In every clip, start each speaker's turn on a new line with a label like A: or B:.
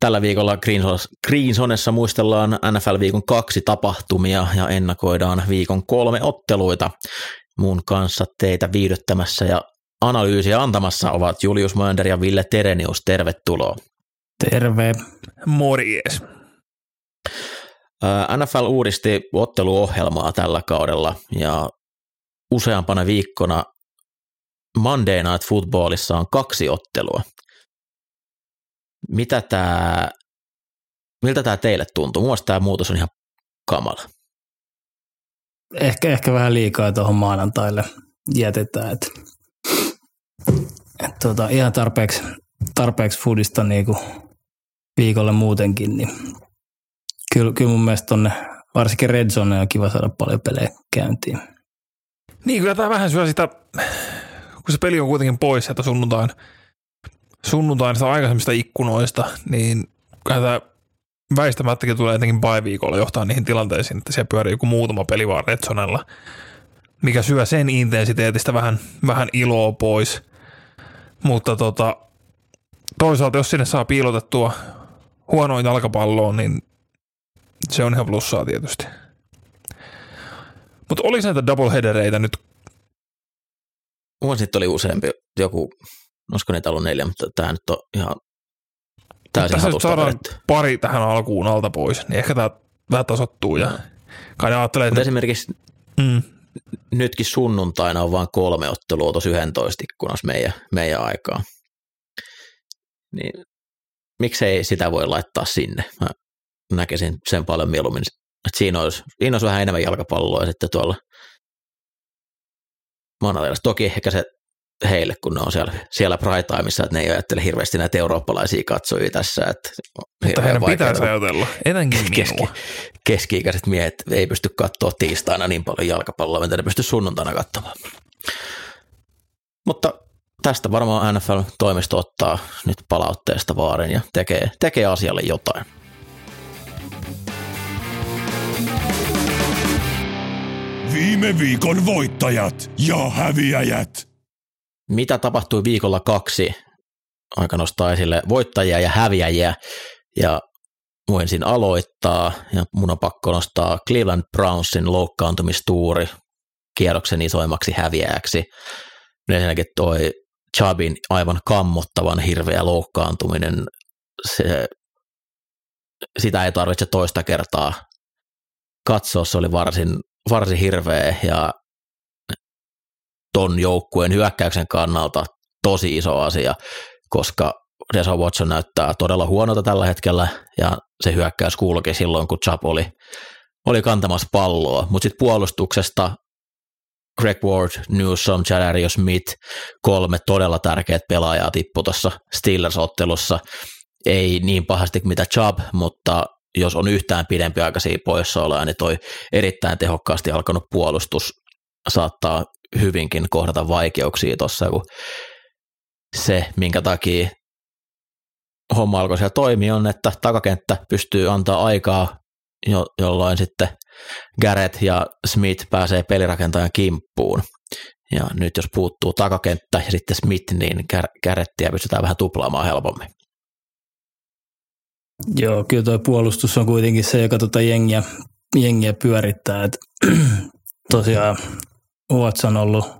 A: Tällä viikolla Green Zonessa muistellaan NFL-viikon kaksi tapahtumia ja ennakoidaan viikon kolme otteluita. Mun kanssa teitä viihdyttämässä ja analyysiä antamassa ovat Julius Mönder ja Ville Terenius. Tervetuloa.
B: Terve.
C: Morjes.
A: NFL uudisti otteluohjelmaa tällä kaudella ja useampana viikkona Monday Night Footballissa on kaksi ottelua. Mitä tämä, miltä tämä teille tuntuu? Mielestäni tämä muutos on ihan kamala.
B: Ehkä, ehkä vähän liikaa tuohon maanantaille jätetään, että et tuota, ihan tarpeeksi, tarpeeksi foodista niinku viikolle muutenkin, niin kyllä, kyllä mun mielestä tonne, varsinkin Red Zone on kiva saada paljon pelejä käyntiin.
C: Niin, kyllä tämä vähän syö sitä, kun se peli on kuitenkin pois että sunnuntain, sunnuntain sitä aikaisemmista ikkunoista, niin tämä väistämättäkin tulee jotenkin bye-viikolla johtaa niihin tilanteisiin, että siellä pyörii joku muutama peli vaan Retsonella, mikä syö sen intensiteetistä vähän, vähän iloa pois. Mutta tota, toisaalta jos sinne saa piilotettua huonoin jalkapalloon, niin se on ihan plussaa tietysti. Mutta olisi näitä doubleheadereita nyt?
A: Mun sitten oli useampi, joku, olisiko niitä ollut neljä, mutta tämä nyt on ihan täysin
C: Tässä
A: hatusta
C: saadaan
A: vedetty.
C: pari tähän alkuun alta pois, niin ehkä tämä vähän tasottuu ja kai ne ajattelee, että
A: esimerkiksi
C: mm,
A: nytkin sunnuntaina on vain kolme ottelua tuossa 11 ikkunassa meidän, meidän aikaa. Niin miksei sitä voi laittaa sinne? Mä näkisin sen paljon mieluummin, että siinä olisi, siinä olisi vähän enemmän jalkapalloa ja sitten tuolla maanantaina. Toki ehkä se heille, kun ne on siellä, siellä prime-timeissa, että ne ei ajattele hirveästi näitä eurooppalaisia katsojia tässä. Että
C: mutta heidän pitäisi
A: niinku
C: ajatella, etenkin
A: keski, keski-ikäiset miehet ei pysty katsoa tiistaina niin paljon jalkapalloa, mitä ne pysty sunnuntaina katsomaan. Mutta tästä varmaan NFL-toimisto ottaa nyt palautteesta vaarin ja tekee, tekee asialle jotain.
D: Viime viikon voittajat ja häviäjät.
A: Mitä tapahtui viikolla kaksi? Aika nostaa esille voittajia ja häviäjiä ja voin siinä aloittaa ja mun on pakko nostaa Cleveland Brownsin loukkaantumistuuri kierroksen isoimmaksi häviäjäksi. Ensinnäkin toi Chubbin aivan kammottavan hirveä loukkaantuminen, se, sitä ei tarvitse toista kertaa katsoa, se oli varsin, varsin hirveä ja ton joukkueen hyökkäyksen kannalta tosi iso asia, koska Deshaun Watson näyttää todella huonolta tällä hetkellä ja se hyökkäys kulki silloin, kun Chubb oli, oli kantamassa palloa, mutta sitten puolustuksesta Greg Ward, Newsom, Jadario Smith, kolme todella tärkeät pelaajaa tippui tuossa Steelers-ottelussa. Ei niin pahasti mitä Chubb, mutta jos on yhtään pidempiaikaisia poissaoloja, niin toi erittäin tehokkaasti alkanut puolustus saattaa hyvinkin kohdata vaikeuksia tuossa, kun se, minkä takia homma alkoi siellä toimia, on, että takakenttä pystyy antaa aikaa, jo, jolloin sitten Garrett ja Smith pääsee pelirakentajan kimppuun. Ja nyt jos puuttuu takakenttä ja sitten Smith, niin Gar- Garrettia pystytään vähän tuplaamaan helpommin.
B: Joo, kyllä tuo puolustus on kuitenkin se, joka tuota jengiä, jengiä pyörittää. Et, tosiaan Watson on ollut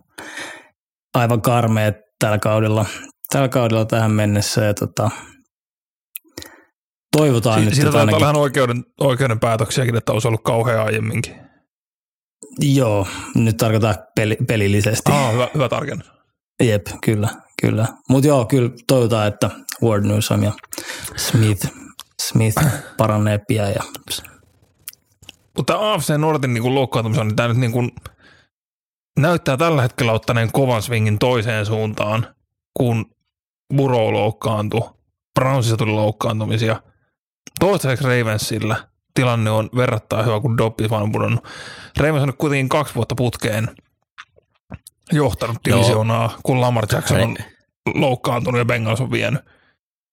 B: aivan karmea tällä kaudella, tällä kaudella tähän mennessä ja tota, toivotaan
C: Si-
B: nyt,
C: siitä taitaa
B: ainakin,
C: oikeuden, oikeuden päätöksiäkin, että olisi ollut kauhean aiemminkin.
B: joo, nyt tarkoitan peli, pelillisesti.
C: Ah, hyvä, hyvä tarkennus.
B: Jep, kyllä, kyllä. Mutta joo, kyllä toivotaan, että Ward Newsom ja Smith, Smith paranee pian ja
C: Mutta AFC Nortin niin loukkaantumisen, niin tämä nyt niin kuin näyttää tällä hetkellä ottaneen kovan swingin toiseen suuntaan, kun Burrow loukkaantui. Brownsissa tuli loukkaantumisia. Toistaiseksi Ravensillä tilanne on verrattain hyvä, kun Dobbs vaan on pudonnut. Ravens on nyt kuitenkin kaksi vuotta putkeen johtanut divisioonaa, kun Lamar Jackson on loukkaantunut ja Bengals on vienyt.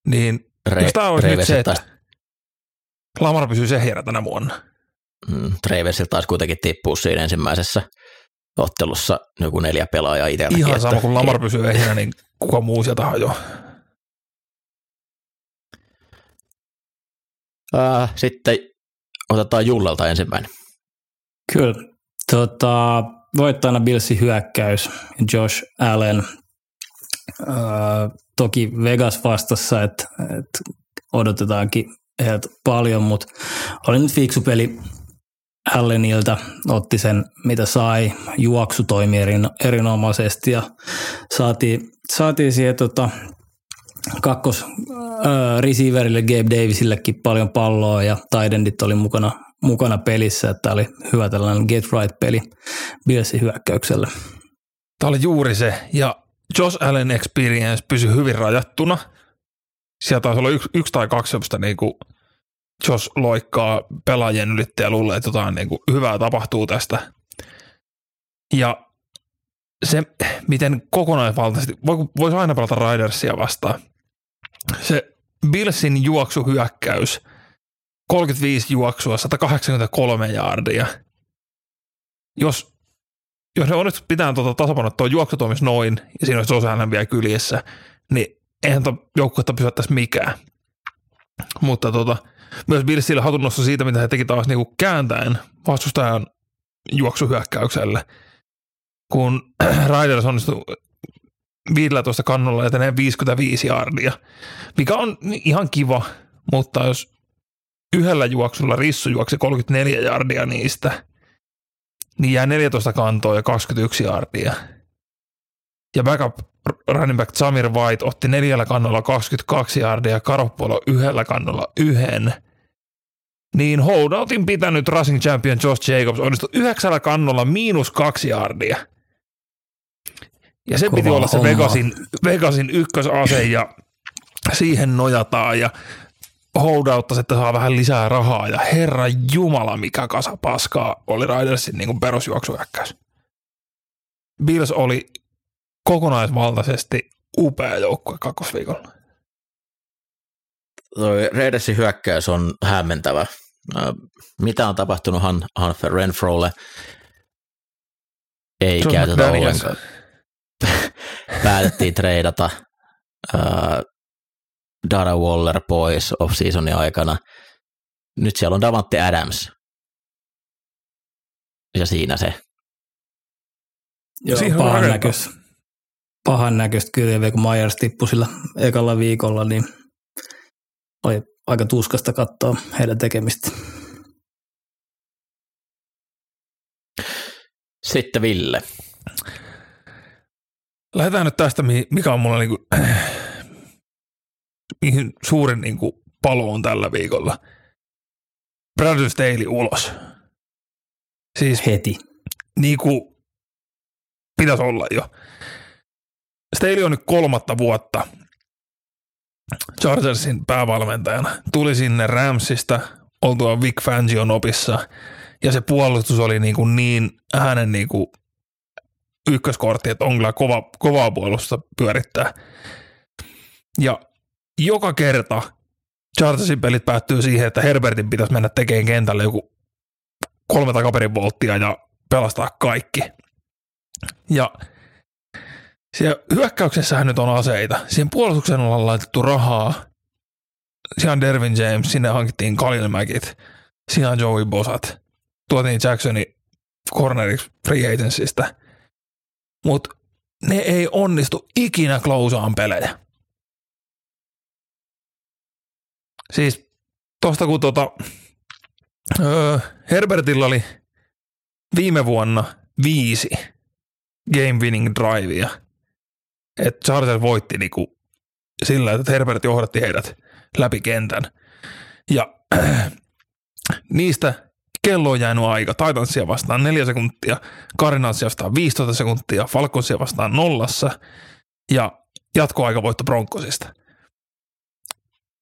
C: Niin
A: Re-
C: jos tämä olisi nyt se, että Lamar pysyy sehjärä tänä vuonna.
A: Mm, Traversilta taisi kuitenkin tippua siinä ensimmäisessä ottelussa joku neljä pelaajaa itselläkin.
C: Ihan
A: että-
C: sama, kun Lamar pysyy ehjänä, niin kuka muu sieltä hajoaa.
A: Äh, sitten otetaan Jullelta ensimmäinen.
B: Kyllä. Tota, voittajana Billsin hyökkäys, Josh Allen. Öö, toki Vegas vastassa, että et odotetaankin heiltä paljon, mutta oli nyt fiksu peli Allenilta, otti sen mitä sai, juoksu toimi erin, erinomaisesti ja saatiin, saatiin siihen tota, kakkos äh, receiverille Gabe Davisillekin paljon palloa ja Tidendit oli mukana, mukana pelissä, että oli hyvä tällainen get right peli Billsin hyökkäykselle.
C: Tämä oli juuri se, ja Josh Allen experience pysyi hyvin rajattuna. Sieltä taisi olla yksi, yksi tai kaksi semmoista niin Josh loikkaa pelaajien ylittäjä luulee, että jotain niin kuin hyvää tapahtuu tästä. Ja se, miten kokonaisvaltaisesti, voi- voisi aina pelata Ridersia vastaan. Se Billsin juoksuhyökkäys, 35 juoksua, 183 jardia. Jos jos ne onnistuu pitää tuota tasapainoa, tuo juoksu toimisi noin, ja siinä olisi Josh vielä kyljessä, niin eihän tuo joukkuetta pysyttäisi mikään. Mutta tota, myös Billsille hatunnossa siitä, mitä he teki taas niinku kääntäen vastustajan juoksuhyökkäykselle. Kun Riders onnistui 15 kannolla etenee 55 jardia, mikä on ihan kiva, mutta jos yhdellä juoksulla Rissu juoksi 34 jardia niistä, niin jää 14 kantoa ja 21 jardia. Ja backup running back Samir White otti neljällä kannolla 22 jardia ja Karoppolo yhdellä kannolla yhden. Niin holdoutin pitänyt rushing champion Josh Jacobs onnistui yhdeksällä kannolla miinus kaksi jardia. Ja se
B: Kova
C: piti olla se
B: homma.
C: Vegasin, Vegasin ykkösase ja siihen nojataan ja holdauttaisi, että saa vähän lisää rahaa ja herra jumala mikä kasa paskaa oli Ridersin niin kuin perusjuoksuhyökkäys. Bills oli kokonaisvaltaisesti upea joukkue kakkosviikolla.
A: Toi Raidersin hyökkäys on hämmentävä. Mitä on tapahtunut Han, Hanfer Renfrolle? Ei
C: Josh
A: käytetä
C: McDaniels.
A: ollenkaan. Päätettiin treidata uh, Dara Waller pois off-seasonin aikana. Nyt siellä on Davante Adams. Ja siinä se.
B: Joo,
C: Siihen on
B: näköistä. Pahan näköistä kyllä, vielä kun Myers tippui sillä ekalla viikolla, niin oli aika tuskasta katsoa heidän tekemistä.
A: Sitten Ville.
C: Lähdetään nyt tästä, mikä on mulla niinku, mihin suurin niinku palo on tällä viikolla. Brandon Staley ulos. Siis
B: Heti.
C: niin kuin pitäisi olla jo. Staley on nyt kolmatta vuotta Chargersin päävalmentajana. Tuli sinne Ramsista, oltua Vic Fangion opissa, ja se puolustus oli niin, kuin niin hänen niin kuin ykköskortti, että on kyllä kova, kovaa puolustusta pyörittää. Ja joka kerta Chargersin pelit päättyy siihen, että Herbertin pitäisi mennä tekemään kentälle joku kolme takaperin volttia ja pelastaa kaikki. Ja siellä hyökkäyksessähän nyt on aseita. Siihen puolustukseen ollaan laitettu rahaa. Siellä on Dervin James, sinne hankittiin Khalil Mackit, siellä on Joey Bosat, tuotiin Jacksoni corneriksi free agencystä. Mutta ne ei onnistu ikinä klousaan pelejä. Siis tosta kun tota, öö, Herbertillä oli viime vuonna viisi game winning drivea. Että Chargers voitti niinku sillä, että Herbert johdatti heidät läpi kentän. Ja niistä kello on jäänyt aika. Titansia vastaan neljä sekuntia, Cardinalsia vastaan 15 sekuntia, Falconsia vastaan nollassa ja jatkoaika voitto Broncosista.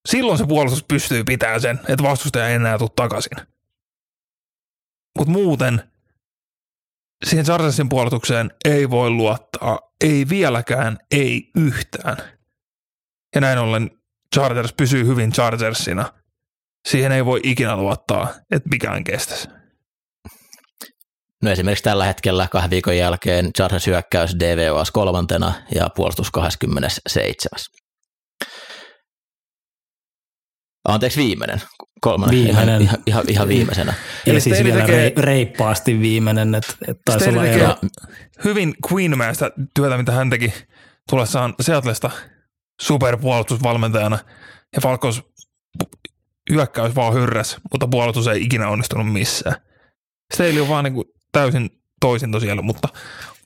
C: Silloin se puolustus pystyy pitämään sen, että vastustaja ei enää tule takaisin. mutta muuten siihen Chargersin puolustukseen ei voi luottaa, ei vieläkään, ei yhtään. Ja näin ollen Chargers pysyy hyvin Chargersina. Siihen ei voi ikinä luottaa, että mikään kestäisi.
A: No esimerkiksi tällä hetkellä kahden viikon jälkeen Chargers hyökkäys DVOS kolmantena ja puolustus 27. Anteeksi, viimeinen. Kolmannen,
B: Viimeinen.
A: Ihan, ihan, ihan viimeisenä.
B: Eli
C: Eli
B: siis vielä
C: tekee-
B: rei- reippaasti viimeinen, että et taisi
C: Staley
B: olla
C: tekee
B: ero.
C: hyvin Queenmäistä työtä, mitä hän teki tullessaan Seatlesta superpuolustusvalmentajana. Ja Falcons pu- hyökkäys vaan hyrräs, mutta puolustus ei ikinä onnistunut missään. Staley on vaan niin kuin täysin toisinto siellä, mutta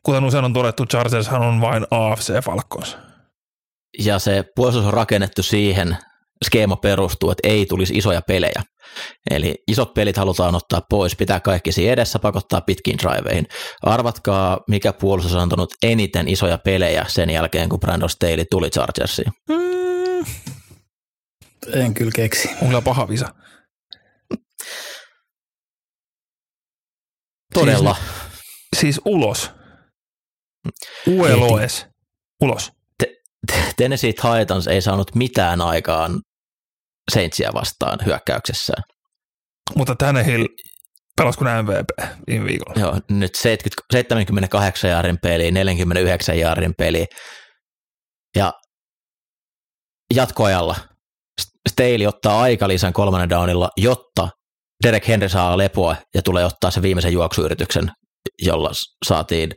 C: kuten usein on todettu, Chargershan on vain AFC Falcons.
A: Ja se puolustus on rakennettu siihen, skeema perustuu, että ei tulisi isoja pelejä. Eli isot pelit halutaan ottaa pois, pitää kaikki siinä edessä, pakottaa pitkiin driveihin. Arvatkaa, mikä puolustus on antanut eniten isoja pelejä sen jälkeen, kun Brandon Staley tuli Chargersiin.
C: Mm,
B: En kyllä keksi.
C: on kyllä paha visa.
A: Todella.
C: Siis ulos. ULOS. Ulos.
A: Tennessee Titans ei saanut mitään aikaan Saintsia vastaan hyökkäyksessään.
C: Mutta Tannehill pelasi kuin MVP viime viikolla.
A: Joo, nyt 70, 78 jaarin peli, 49 jaarin peli. Ja jatkoajalla Staley ottaa aikalisän kolmannen downilla, jotta Derek Henry saa lepoa ja tulee ottaa sen viimeisen juoksuyrityksen, jolla saatiin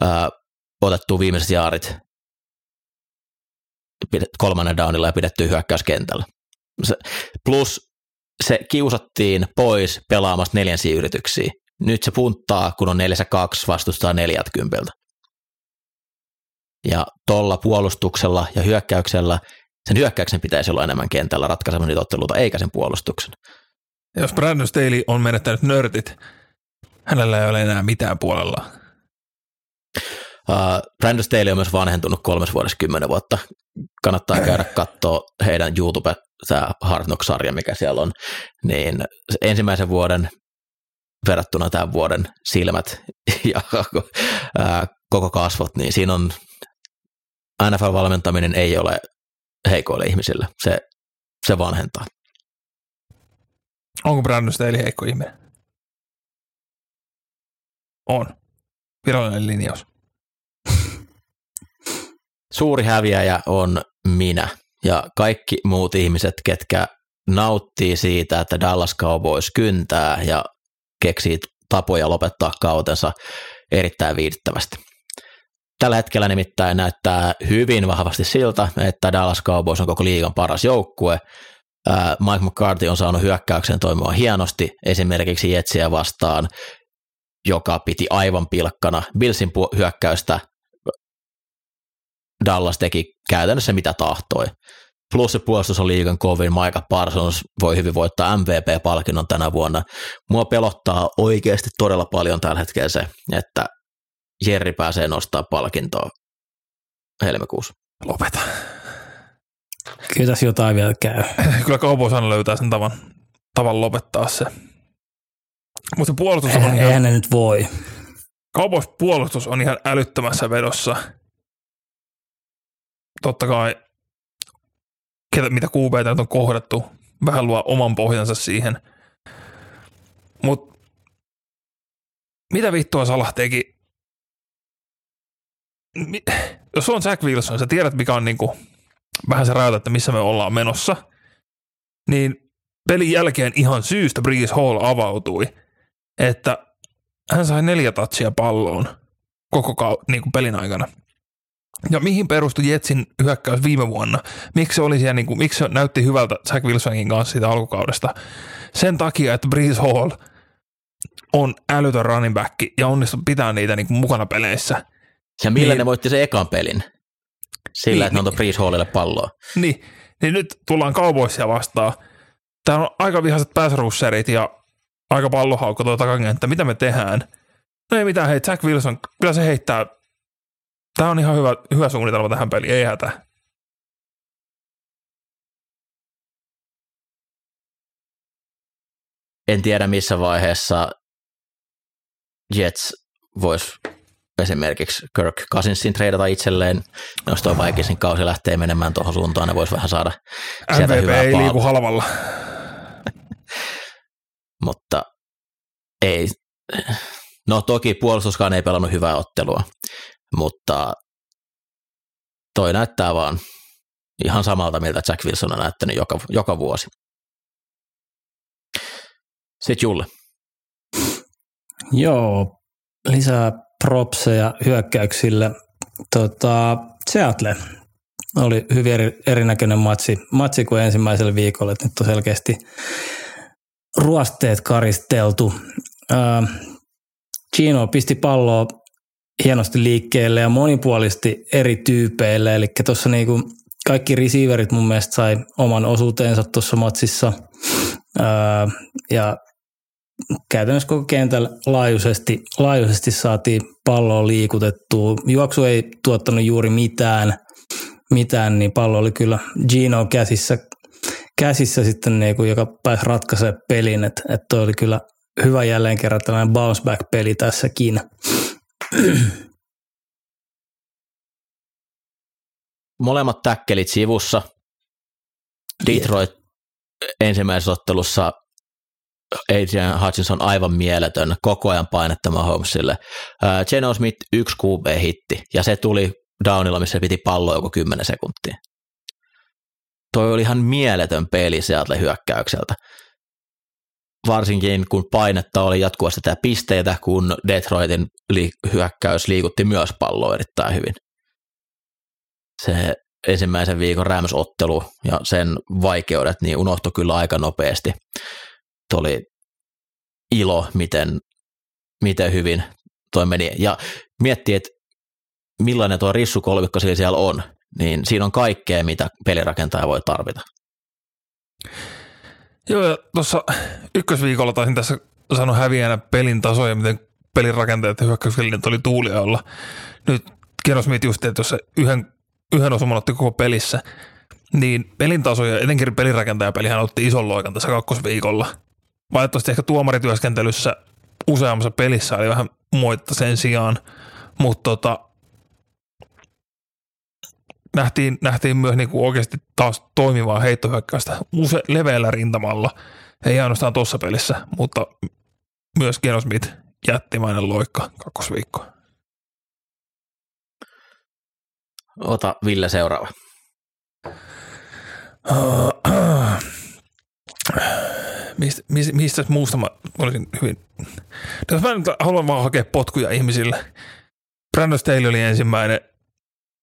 A: ää, otettua viimeiset jaarit kolmannen downilla ja pidettyä hyökkäyskentällä. Se, plus se kiusattiin pois pelaamasta neljänsiä yrityksiä. Nyt se punttaa, kun on 4-2, vastustaa 40. Ja tuolla puolustuksella ja hyökkäyksellä, sen hyökkäyksen pitäisi olla enemmän kentällä ratkaisemaan niitä otteluita, eikä sen puolustuksen.
C: Jos Brandon Staley on menettänyt nörtit, hänellä ei ole enää mitään puolella.
A: Uh, Brandon Staley on myös vanhentunut kolmes vuodessa kymmenen vuotta. Kannattaa käydä katsoa heidän YouTube, tämä Hard Knock-sarja, mikä siellä on. Niin se ensimmäisen vuoden verrattuna tämän vuoden silmät ja koko kasvot, niin siinä on NFL-valmentaminen ei ole heikoille ihmisille. Se, se vanhentaa.
C: Onko Brandon Staley heikko ihminen? On. Virallinen linjaus.
A: Suuri häviäjä on minä ja kaikki muut ihmiset, ketkä nauttii siitä, että Dallas Cowboys kyntää ja keksii tapoja lopettaa kautensa erittäin viihdyttävästi. Tällä hetkellä nimittäin näyttää hyvin vahvasti siltä, että Dallas Cowboys on koko liigan paras joukkue. Mike McCarthy on saanut hyökkäyksen toimimaan hienosti, esimerkiksi Jetsiä vastaan, joka piti aivan pilkkana Billsin hyökkäystä Dallas teki käytännössä mitä tahtoi. Plus se puolustus on liigan kovin, Micah Parsons voi hyvin voittaa MVP-palkinnon tänä vuonna. Mua pelottaa oikeasti todella paljon tällä hetkellä se, että Jerry pääsee nostaa palkintoa helmikuussa.
C: Lopeta.
B: Kyllä tässä jotain vielä käy.
C: Kyllä Cowboys aina löytää sen tavan, tavan lopettaa se. Mutta se puolustus on
B: Eihän,
C: ihan,
B: eihän ne nyt voi.
C: Cowboys puolustus on ihan älyttömässä vedossa. Totta kai, ketä, mitä nyt on kohdattu, vähän luo oman pohjansa siihen. Mutta mitä vittua Salah teki? Mi- Jos on Zach Wilson, sä tiedät mikä on niinku vähän se rajoite, että missä me ollaan menossa, niin pelin jälkeen ihan syystä Breeze Hall avautui, että hän sai neljä tatsia palloon koko kau- niin kuin pelin aikana. Ja mihin perustui Jetsin hyökkäys viime vuonna? Miksi se, oli siellä, niin kuin, miksi se näytti hyvältä Zach Wilsonin kanssa siitä alkukaudesta? Sen takia, että Breeze Hall on älytön running back ja onnistui pitää niitä niin kuin mukana peleissä.
A: Ja millä
C: Niin.
A: ne voitti sen ekan pelin? Sillä,
C: Niin,
A: että ne antoi Breeze Hallille palloa.
C: Niin, niin nyt tullaan Cowboysia vastaan. Täällä on aika vihaiset pääsrusserit ja aika pallohaukko tuo takakenttä. Mitä me tehdään? No ei mitään, hei Jack Wilson, kyllä se heittää. Tämä on ihan hyvä, hyvä suunnitelma tähän peliin, ei hätä.
A: En tiedä missä vaiheessa Jets voisi esimerkiksi Kirk Cousinsin treidata itselleen, jos tuo Vikinsin kausi lähtee menemään tuohon suuntaan, ne voisi vähän saada sieltä
C: MVP
A: hyvää
C: ei
A: paalta.
C: liiku halvalla.
A: mutta ei. No toki puolustuskaan ei pelannut hyvää ottelua, mutta toi näyttää vaan ihan samalta, miltä Jack Wilson on näyttänyt joka, joka vuosi. Sitten Julle.
B: Joo, lisää propseja hyökkäyksille. Tota, Seattle oli hyvin eri, erinäköinen matsi, matsi kuin ensimmäisellä viikolla, että nyt on selkeästi ruosteet karisteltu. Ää, Gino pisti palloa hienosti liikkeelle ja monipuolisti eri tyypeille, eli tuossa niinku kaikki receiverit mun mielestä sai oman osuutensa tuossa matsissa. Ää, ja käytännössä koko kentällä laajuisesti, laajuisesti saatiin palloa liikutettua. Juoksu ei tuottanut juuri mitään, mitään niin pallo oli kyllä Gino käsissä, käsissä sitten, niin kuin, joka pääsi ratkaisemaan pelin. Että et oli kyllä hyvä jälleen kerran tällainen bounce back peli tässäkin.
A: Molemmat täkkelit sivussa. Detroit ensimmäisessä ottelussa Adrian Hutchinson aivan mieletön, koko ajan painettama Holmesille. Uh, Geno Smith yksi QB-hitti, ja se tuli downilla, missä piti palloa joku 10 sekuntia. Toi oli ihan mieletön peli sieltä hyökkäykseltä. Varsinkin kun painetta oli jatkuvasti tätä pisteitä, kun Detroitin li- hyökkäys liikutti myös palloa erittäin hyvin. Se ensimmäisen viikon Rams-ottelu ja sen vaikeudet niin unohtui kyllä aika nopeasti. Tuo oli ilo, miten, miten hyvin toi meni. Ja miettii, että millainen tuo rissukolmikko siellä on, niin siinä on kaikkea, mitä pelirakentaja voi tarvita.
C: Joo, ja tuossa ykkösviikolla taisin tässä sanoa häviänä pelin tasoja, miten pelirakentajat ja hyökkäyskelinät oli tuulia olla. Nyt Keno Smith just, että jos yhden, yhden osuman otti koko pelissä, niin pelin tasoja, etenkin pelirakentajapelihän otti ison loikan tässä kakkosviikolla. Valitettavasti ehkä tuomarityöskentelyssä useammassa pelissä oli vähän moitta sen sijaan, mutta tota, nähtiin, nähtiin myös niinku oikeasti taas toimivaa heittohyökkäystä use, leveällä rintamalla. Ei ainoastaan tuossa pelissä, mutta myös Geno Smith jättimäinen loikka kakkosviikko.
A: Ota Ville seuraava.
C: mistä, mistä, mistä muusta mä olisin hyvin... Jos mä nyt haluan vaan hakea potkuja ihmisille. Brandon Staley oli ensimmäinen.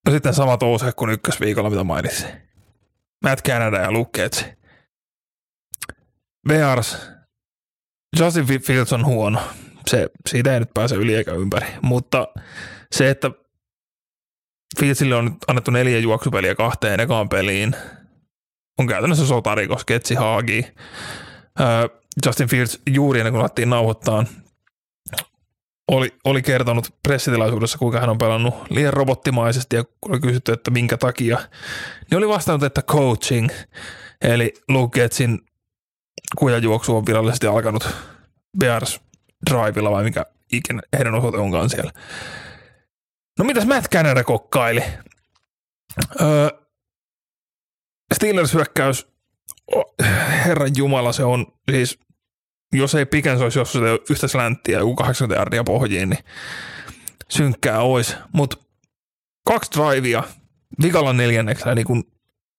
C: No sitten sama touse kuin ykkösviikolla, mitä mainitsin. Matt Canada ja Luke Getsi. Bears. Justin Fields on huono. Se, siitä ei nyt pääse yli eikä ympäri. Mutta se, että Fieldsille on nyt annettu neljä juoksupeliä kahteen ekaan peliin, on käytännössä sotarikos, Ketsi Haagi. Justin Fields juuri ennen kuin alettiin nauhoittaa, oli, oli kertonut pressitilaisuudessa, kuinka hän on pelannut liian robottimaisesti ja kun oli kysytty, että minkä takia, niin oli vastannut, että coaching, eli Luke Getsin kujajuoksu on virallisesti alkanut Bears Drivella vai mikä ikinä heidän osoite onkaan siellä. No mitäs Matt Canada kokkaili? Öö, Steelers hyökkäys, oh, herran jumala se on siis, jos ei Pikens olisi jos yhtä slänttiä joku 80 jardia pohjiin, niin synkkää ois. Mutta kaksi drivea vikalla neljänneksellä, niin kun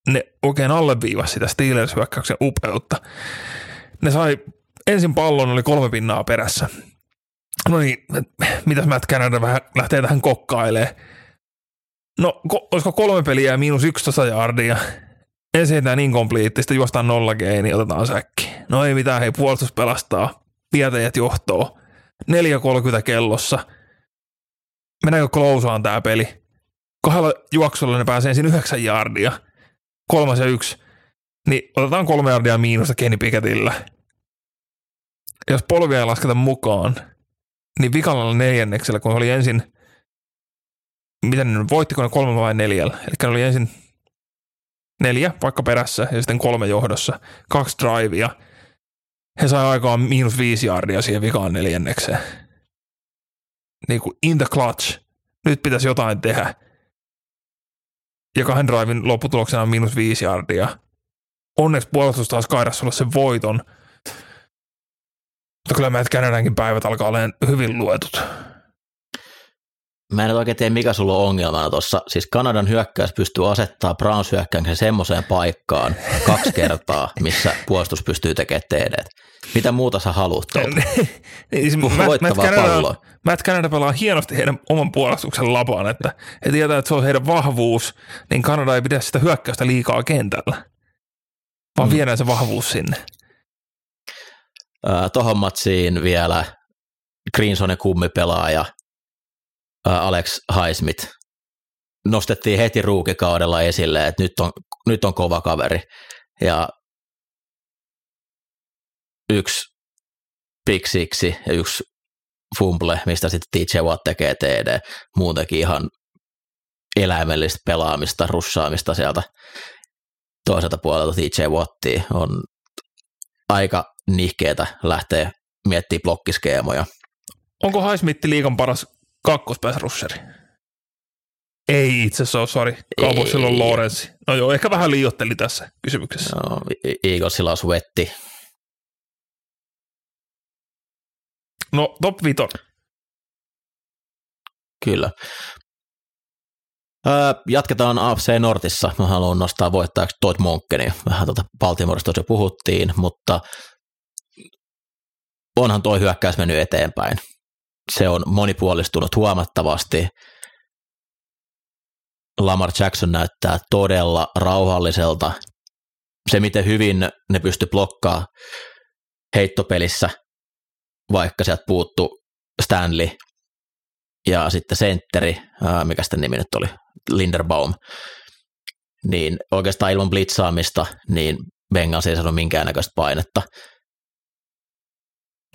C: ne oikein alleviivasi sitä Steelers hyökkäyksen upeutta. Ne sai ensin pallon, oli kolme pinnaa perässä. No niin, mitäs Matt Canada vähän lähtee tähän kokkailemaan. No, ko, olisiko kolme peliä ja miinus 11 jardia? Ensin incompleteista, sitten juostaan nolla geini, otetaan säkki. No ei mitään, hei puolustus pelastaa. Vietäjät johtoo. 4.30 kellossa. Mennäänkö klousaan tää peli? Kahdella juoksulla ne pääsee ensin yhdeksän jardia. Kolmas ja yksi. Niin otetaan kolme jardia miinusta Kenny Pickettillä. Jos polvia ei lasketa mukaan, niin vikalla neljänneksellä, kun oli ensin, miten ne voittiko ne kolme vai neljällä? Eli ne oli ensin neljä vaikka perässä ja sitten kolme johdossa, kaksi drivea. He sai aikaan miinus viisi jardia siihen vikaan neljännekseen. niin kuin in the clutch. Nyt pitäisi jotain tehdä. Ja kahden drivein lopputuloksena on miinus viisi jardia. Onneksi puolustus taas kairassa olla sen voiton. Mutta kyllä meidät Kanadankin päivät alkaa olemaan hyvin luetut.
A: Mä en oikein tiedä, mikä sulla on ongelmana tuossa. Siis Kanadan hyökkäys pystyy asettaa Browns hyökkäyksen semmoiseen paikkaan kaksi kertaa, missä puolustus pystyy tekemään TD. Mitä muuta sä haluat
C: niin, siis Matt, Matt, Canada, Matt Canada pelaa hienosti heidän oman puolustuksen lapaan, että he tietää, että se on heidän vahvuus, niin Kanada ei pidä sitä hyökkäystä liikaa kentällä, vaan mm. viedään se vahvuus sinne.
A: Äh, tohon matsiin vielä Greensonen kummipelaaja Alex Highsmith nostettiin heti ruukikaudella esille, että nyt on, nyt on kova kaveri. Ja yksi piksiksi ja yksi fumble, mistä sitten TJ Watt tekee TD. Muutenkin ihan eläimellistä pelaamista, russaamista sieltä toiselta puolelta TJ Wattiin. On aika nihkeetä lähteä miettimään blokkiskeemoja.
C: Onko Haismitti liikan paras kakkospääsrusseri? Ei itse asiassa ole, sori. Cowboysilla on Lawrence. No joo, ehkä vähän liiotteli tässä kysymyksessä.
A: No, Eaglesilla on Swetti.
C: No, top 5.
A: Kyllä. Öö, jatketaan AFC Nortissa. Mä haluan nostaa voittajaksi Todd Monkkeni. Vähän tuota Baltimoresta jo puhuttiin, mutta onhan toi hyökkäys mennyt eteenpäin. Se on monipuolistunut huomattavasti. Lamar Jackson näyttää todella rauhalliselta. Se, miten hyvin ne pysty blokkaa heittopelissä – vaikka sieltä puuttu Stanley ja sitten sentteri, mikä sitten nimi nyt oli, Linderbaum, niin oikeastaan ilman blitzaamista, niin Bengals ei saanut minkäännäköistä painetta.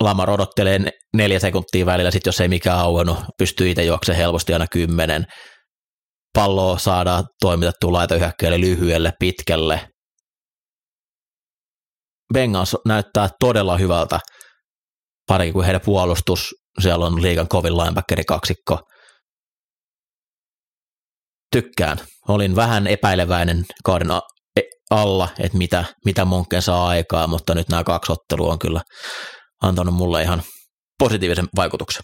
A: Lamar odottelee neljä sekuntia välillä, sitten jos ei mikään auennut, pystyy itse juoksemaan helposti aina kymmenen. Palloa saadaan toimitettua laitohyökkäjälle lyhyelle, pitkälle. Bengals näyttää todella hyvältä pari kuin heidän puolustus, siellä on liigan kovin linebackeri kaksikko. Tykkään. Olin vähän epäileväinen kauden e, alla, että mitä, mitä Monken saa aikaa, mutta nyt nämä kaksi ottelua on kyllä antanut mulle ihan positiivisen vaikutuksen.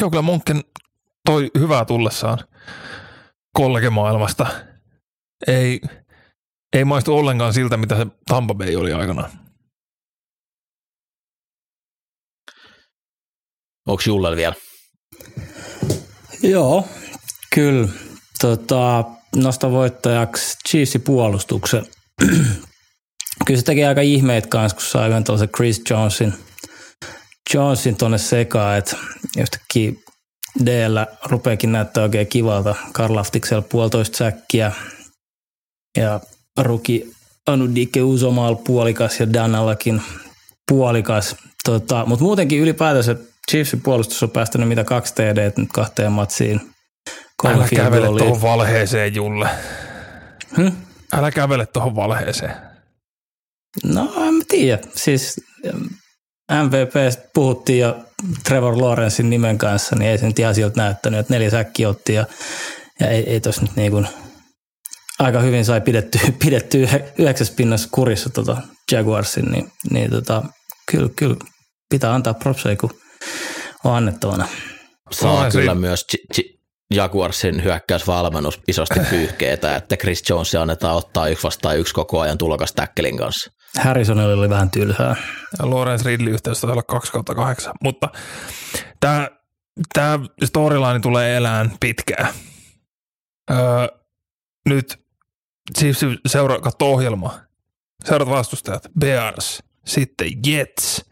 C: Joo, kyllä Monken toi hyvää tullessaan kollegemaailmasta. Ei, ei maistu ollenkaan siltä, mitä se Tampa Bay oli aikanaan.
A: Onko Jullel vielä?
B: Joo, kyllä. Tota, nosta voittajaksi Chiefsin puolustuksen. Kyllä se teki aika ihmeet kanssa, kun sai yhden tuollaisen Chris Jonesin, Jonesin tuonne sekaan, että jostakin DL rupeakin näyttää oikein kivalta. Karlaftiksella puolitoista säkkiä ja ruki Anudike Usomaal puolikas ja Danallakin puolikas. Tota, Mutta muutenkin ylipäätänsä Chiefsin puolustus on päästänyt mitä kaksi TD nyt kahteen matsiin.
C: Älä kävele tuohon valheeseen, Julle. Hm? Älä kävele tuohon valheeseen.
B: No en mä tiedä. Siis MVP puhuttiin jo Trevor Lawrencein nimen kanssa, niin ei se nyt ihan siltä näyttänyt, että neljä säkki otti ja, ja ei, ei tossa nyt niin kuin, aika hyvin sai pidetty, pidetty yhdeksäs pinnassa kurissa tota Jaguarsin, niin, niin tota, kyllä, kyllä pitää antaa propseja, kun on annettavana.
A: Saa no, kyllä myös Jaguarsin hyökkäysvalmennus isosti pyyhkeetä, että Chris Jones annetaan ottaa yksi vastaan yksi koko ajan tulokas täkkelin kanssa.
B: Harrisonilla oli vähän tylsää.
C: Ja Lawrence Ridley yhteydessä olla 2 kautta 8, mutta tämä, storyline tulee elään pitkään. Öö, nyt Chiefs seuraa, ohjelma. Seuraat vastustajat, Bears, sitten Jets,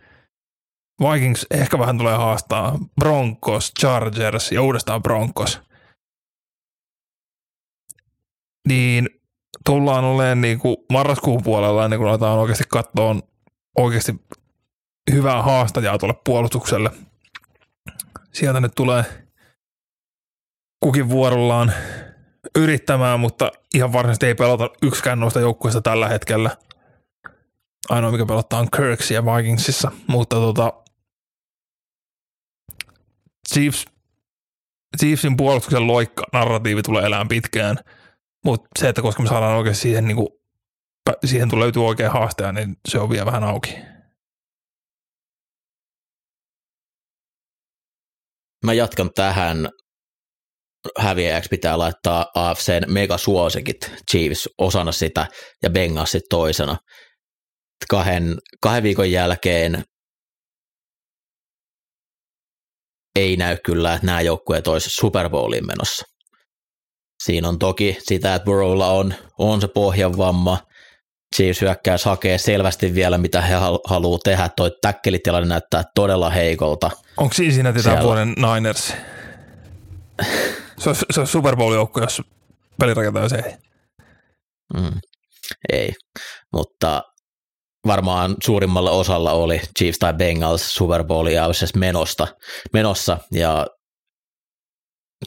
C: Vikings ehkä vähän tulee haastaa Broncos, Chargers ja uudestaan Broncos. Niin tullaan olemaan niin kuin marraskuun puolella ennen kuin aletaan oikeasti katsoa oikeasti hyvää haastajaa tuolle puolustukselle. Sieltä nyt tulee kukin vuorollaan yrittämään, mutta ihan varsinaisesti ei pelata yksikään noista joukkueista tällä hetkellä. Ainoa mikä pelottaa on Kirks ja Vikingsissa, mutta tota, Chiefs, Chiefsin puolustuksen loikka narratiivi tulee elämään pitkään, mutta se, että koska me saadaan oikein siihen, niin kuin, siihen löytyy oikea haastaja, niin se on vielä vähän auki.
A: Mä jatkan tähän. Häviäjäksi pitää laittaa AFCn megasuosikit, Chiefs osana sitä ja Bengalsit toisena. Kahden, kahden viikon jälkeen ei näy kyllä, että nämä joukkueet olisi Super Bowliin menossa. Siinä on toki sitä, että Burrowlla on, on se pohjavamma. Chiefs hyökkäys hakee selvästi vielä, mitä he haluaa tehdä. Toi täkkelitilanne näyttää todella heikolta.
C: Onko siinä tätä vuoden Niners? Se on, se on Super Bowl-joukko, jos pelirakentaja se ei.
A: Mm, ei, mutta varmaan suurimmalla osalla oli Chiefs tai Bengals Super Bowlia menosta, menossa ja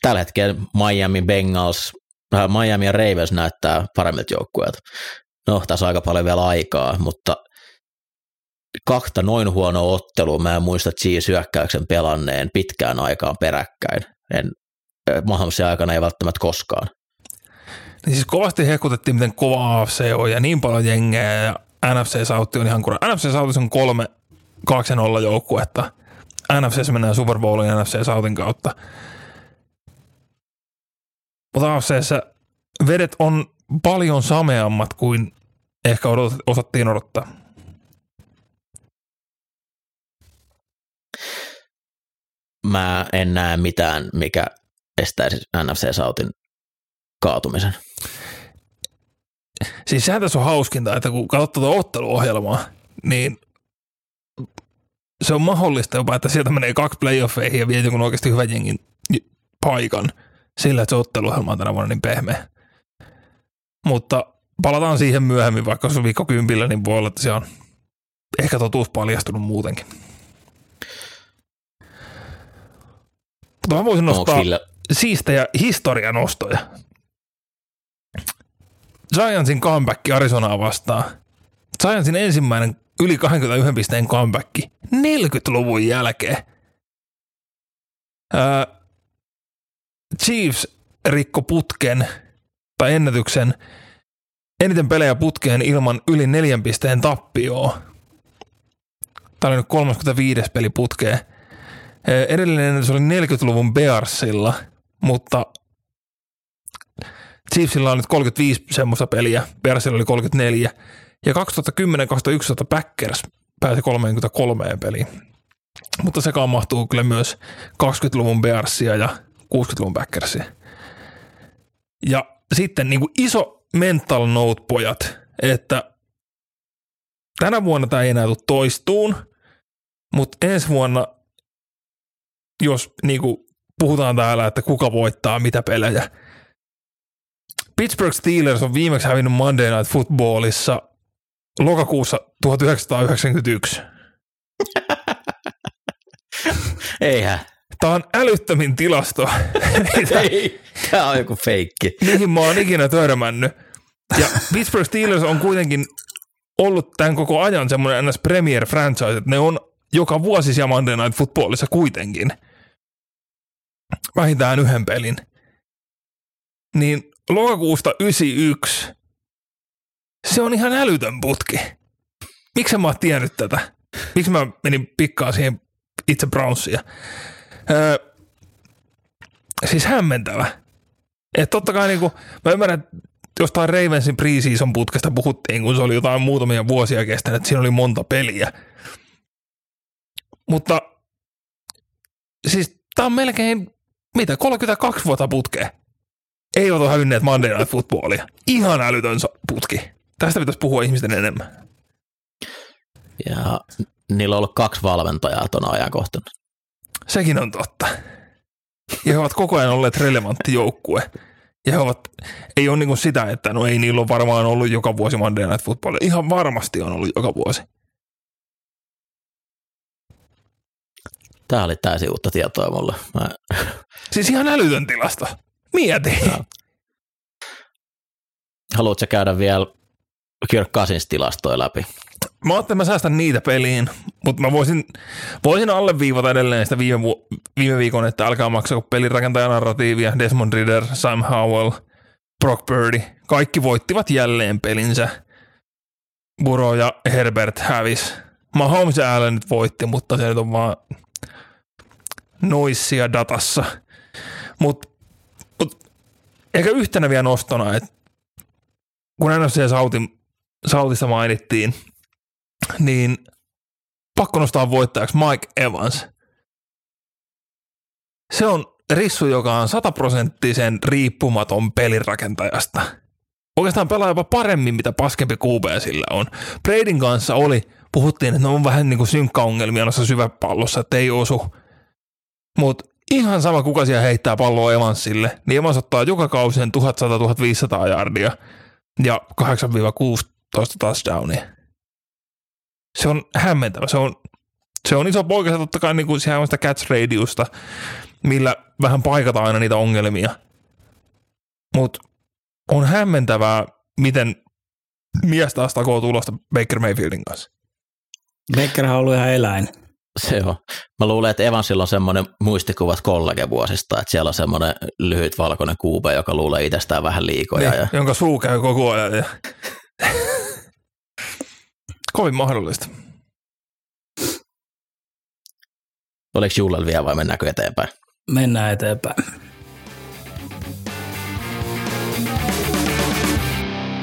A: tällä hetkellä Miami Bengals, äh, Miami ja Ravens näyttää paremmilta joukkueilta. No, tässä on aika paljon vielä aikaa, mutta kahta noin huonoa ottelua mä en muista Chiefs hyökkäyksen pelanneen pitkään aikaan peräkkäin. En, Mahomesin aikana ei välttämättä koskaan.
C: Niin siis kovasti hekutettiin, miten kova AFC on ja niin paljon jengejä ja NFC South on ihan kurva. NFC South on kolme 2-0 joukkuetta. NFC mennään Super Bowlin NFC Southin kautta. Mutta AFCssä vedet on paljon sameammat kuin ehkä odot, osattiin odottaa.
A: Mä en näe mitään, mikä estäisi NFC Southin kaatumisen.
C: Siis sehän tässä on hauskinta, että kun katsot tuota otteluohjelmaa, niin se on mahdollista jopa, että sieltä menee kaksi playoffeihin ja vie jonkun oikeasti hyvän jengin paikan sillä, että se otteluohjelma on tänä vuonna niin pehmeä. Mutta palataan siihen myöhemmin, vaikka se on viikko kympillä, niin voi olla, että se on ehkä totuus paljastunut muutenkin. Mutta mä voisin nostaa siistejä historianostoja. Giantsin comeback Arizonaa vastaan. Giantsin ensimmäinen yli 21 pisteen comeback 40-luvun jälkeen. Öö, Chiefs rikko putken tai ennätyksen eniten pelejä putkeen ilman yli neljän pisteen tappioa. Tämä oli nyt 35. peli putkeen. Edellinen se oli 40-luvun Bearsilla, mutta Chiefsillä on nyt 35 semmoista peliä, Bearsilla oli 34. Ja 2010-2011 Packers pääsi 33 peliin. Mutta sekaan mahtuu kyllä myös 20-luvun Bearsia ja 60-luvun Packersia. Ja sitten niin kuin iso mental note, pojat, että tänä vuonna tämä ei enää tule toistuun, mutta ensi vuonna, jos niin kuin puhutaan täällä, että kuka voittaa mitä pelejä, Pittsburgh Steelers on viimeksi hävinnyt Monday Night Footballissa lokakuussa 1991.
A: Eihän.
C: Tämä on älyttömin tilasto.
A: Ei, tämä on joku feikki.
C: Mihin mä oon ikinä törmännyt. Ja Pittsburgh Steelers on kuitenkin ollut tämän koko ajan semmoinen ns. premier franchise, että ne on joka vuosi siellä Monday Night Footballissa kuitenkin. Vähintään yhden pelin. Niin lokakuusta 91 se on ihan älytön putki. Miksi mä oon tiennyt tätä? Miksi mä menin pikkaan siihen itse Brownsia? Öö, siis hämmentävä. Että totta kai niinku, mä ymmärrän, että jostain Ravensin preseason putkesta puhuttiin, kun se oli jotain muutamia vuosia kestänyt, että siinä oli monta peliä. Mutta siis tää on melkein, mitä, 32 vuotta putkea. Ei ole hävinneet Monday Night Footballia. Ihan älytön putki. Tästä pitäisi puhua ihmisten enemmän.
A: Ja niillä on ollut kaksi valmentajaa tuona ajankohtana.
C: Sekin on totta. Ja he ovat koko ajan olleet relevantti joukkue. Ja he ovat, ei ole niin kuin sitä, että no ei niillä ole varmaan ollut joka vuosi Monday Night Football. Ihan varmasti on ollut joka vuosi.
A: Tämä oli täysin uutta tietoa mulle. Mä...
C: Siis ihan älytön tilasto. Mieti. No.
A: Haluatko käydä vielä Kirk Cousins tilastoja läpi?
C: Mä ajattelin, mä säästän niitä peliin, mutta mä voisin, voisin alleviivata edelleen sitä viime, vu- viime viikon, että älkää maksaa pelirakentajan narratiivia, Desmond Ritter, Sam Howell, Brock Purdy, kaikki voittivat jälleen pelinsä. Buro ja Herbert hävis. Mahomes ja Allen nyt voitti, mutta se nyt on vaan noissia datassa. Mutta mut, ehkä yhtenä vielä nostona, että kun NFC Sautin, Sautista mainittiin, niin pakko nostaa voittajaksi Mike Evans. Se on rissu, joka on sataprosenttisen riippumaton pelirakentajasta. Oikeastaan pelaa jopa paremmin, mitä paskempi QB sillä on. Bradyn kanssa oli, puhuttiin, että ne on vähän niin kuin synkkaongelmia noissa syväpallossa, että ei osu. Mutta ihan sama, kuka siellä heittää palloa Evansille, niin Evans ottaa joka kausi 1100-1500 yardia ja 8-16 touchdownia. Se on hämmentävä. Se on, se on iso poika, se totta kai niin kuin siellä on sitä catch radiusta, millä vähän paikataan aina niitä ongelmia. Mutta on hämmentävää, miten mies taas takoo tulosta Baker Mayfieldin kanssa.
B: Bakerhan on ollut ihan eläin.
A: Se on. Mä luulen, että Evansilla on semmoinen muistikuvat kollegevuosista, että siellä on semmoinen lyhyt valkoinen kuube, joka luulee itsestään vähän liikoja.
C: Niin,
A: Ja
C: Jonka suu käy koko ajan. Ja... Kovin mahdollista.
A: oliko Jullel vielä vai mennäänkö eteenpäin?
B: Mennään eteenpäin.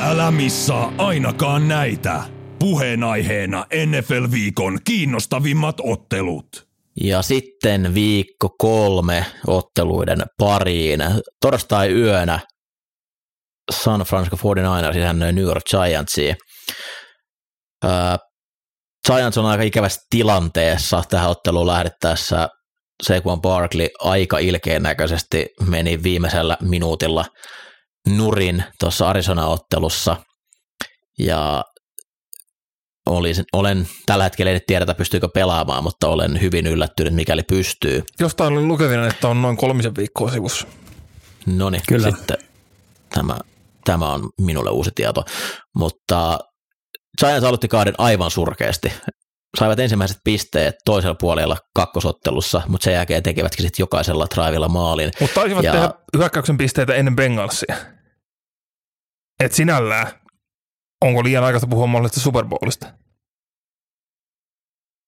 D: Älä missaa ainakaan näitä. Puheenaiheena NFL-viikon kiinnostavimmat ottelut.
A: Ja sitten viikko kolme otteluiden pariin. Torstai yönä San Francisco 49ers isännöi New York Giantsiin. Öö, Giants on aika ikävässä tilanteessa tähän otteluun lähdettäessä. Saquon Barkley aika ilkeän näköisesti meni viimeisellä minuutilla nurin tuossa Arizona-ottelussa. Ja olisin, olen tällä hetkellä en tiedetä pystyykö pelaamaan, mutta olen hyvin yllättynyt, mikäli pystyy.
C: Jostain olin lukevina, että on noin kolmisen viikkoa sivussa.
A: No niin,
B: Kyllä.
A: sitten tämä, tämä on minulle uusi tieto. Mutta Giants aloitti kauden aivan surkeasti. Saivat ensimmäiset pisteet toisella puolella kakkosottelussa, mutta sen jälkeen tekivätkin sitten jokaisella drivilla maalin.
C: Mutta taisivat
A: Ja-
C: tehdä hyökkäyksen pisteitä ennen Bengalsia. Et sinällään, onko liian aikaista puhua mahdollisesta Super Bowlista?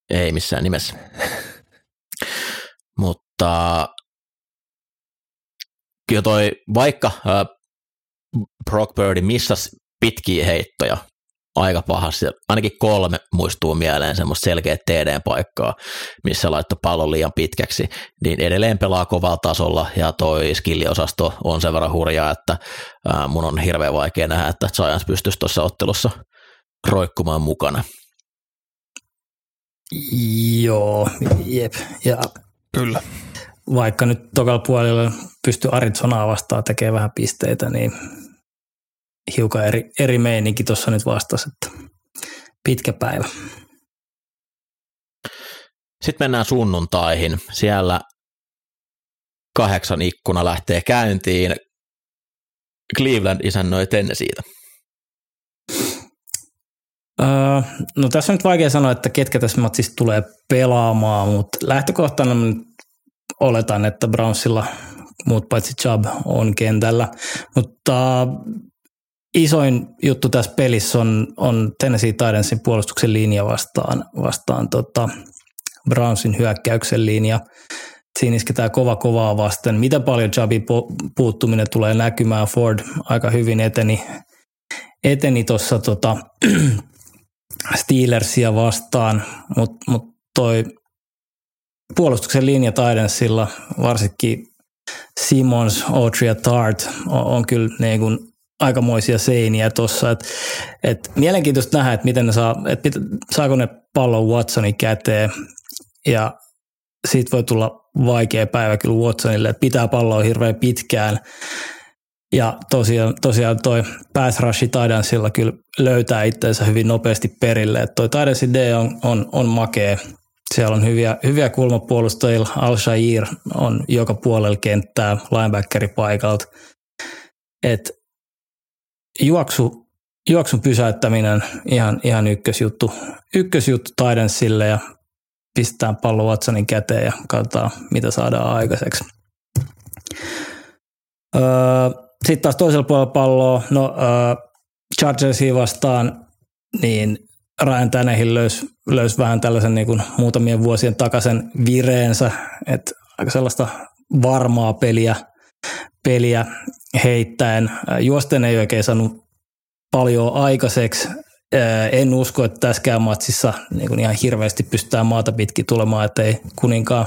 A: Ei missään nimessä. Mutta kyllä toi, vaikka äh, Brock Purdy missasi pitkiä heittoja aika pahasti, ainakin kolme muistuu mieleen semmoista selkeä TD-paikkaa, missä laittoi pallon liian pitkäksi, niin edelleen pelaa kovalla tasolla ja toi skilliosasto on sen verran hurjaa, että mun on hirveän vaikea nähdä, että Giants pystyisi tuossa ottelussa roikkumaan mukana.
B: Joo, jep. Ja
C: Kyllä.
B: vaikka nyt tokalla puolella pystyy Arizonaa vastaan tekemään vähän pisteitä, niin hiukan eri, eri meininki tuossa nyt vastasi, että pitkä päivä.
A: Sitten mennään sunnuntaihin. Siellä kahdeksan ikkuna lähtee käyntiin. Cleveland isännöi Tennesseeitä.
B: Öö, no tässä on nyt vaikea sanoa, että ketkä tässä matsissa tulee pelaamaan, mutta lähtökohtana mä nyt oletan, että Brownsilla muut paitsi Chubb on kentällä, mutta isoin juttu tässä pelissä on, on Tennessee Titansin puolustuksen linja vastaan, vastaan tota Brownsin hyökkäyksen linja. Siinä isketään kova kovaa vasten. Mitä paljon po- puuttuminen tulee näkymään, Ford aika hyvin eteni, eteni tuossa tota, Steelersia vastaan, mutta mut toi puolustuksen linja Titansilla, varsinkin Simons, Autry ja Tart on, on kyllä niin kuin aikamoisia seiniä tuossa. Et, et mielenkiintoista nähdä, että miten ne saa, et mit, saako ne pallon Watsonin käteen ja siitä voi tulla vaikea päivä kyllä Watsonille, että pitää palloa hirveän pitkään. Ja tosiaan, tosiaan toi pass rush Tidansilla kyllä löytää itseensä hyvin nopeasti perille. Että toi Tidansin D on, on, on makea. Siellä on hyviä, hyviä kulmapuolustajia. al Shair on joka puolella kenttää linebackeri paikalta. Et juoksu, juoksun pysäyttäminen ihan, ihan ykkösjuttu, ykkösjuttu Tidensille ja pistetään pallo Watsonin käteen ja katsotaan, mitä saadaan aikaiseksi. Öö, Sitten taas toisella puolella palloa, no öö, Chargersiin vastaan, niin Ryan Tannehill löysi, löysi vähän tällaisen niin kuin muutamien vuosien takaisen vireensä, että aika sellaista varmaa peliä, peliä heittäen. Juosten ei oikein saanut paljon aikaiseksi. En usko, että tässäkään matsissa niin kuin ihan hirveästi pystytään maata pitkin tulemaan, ettei kuninkaan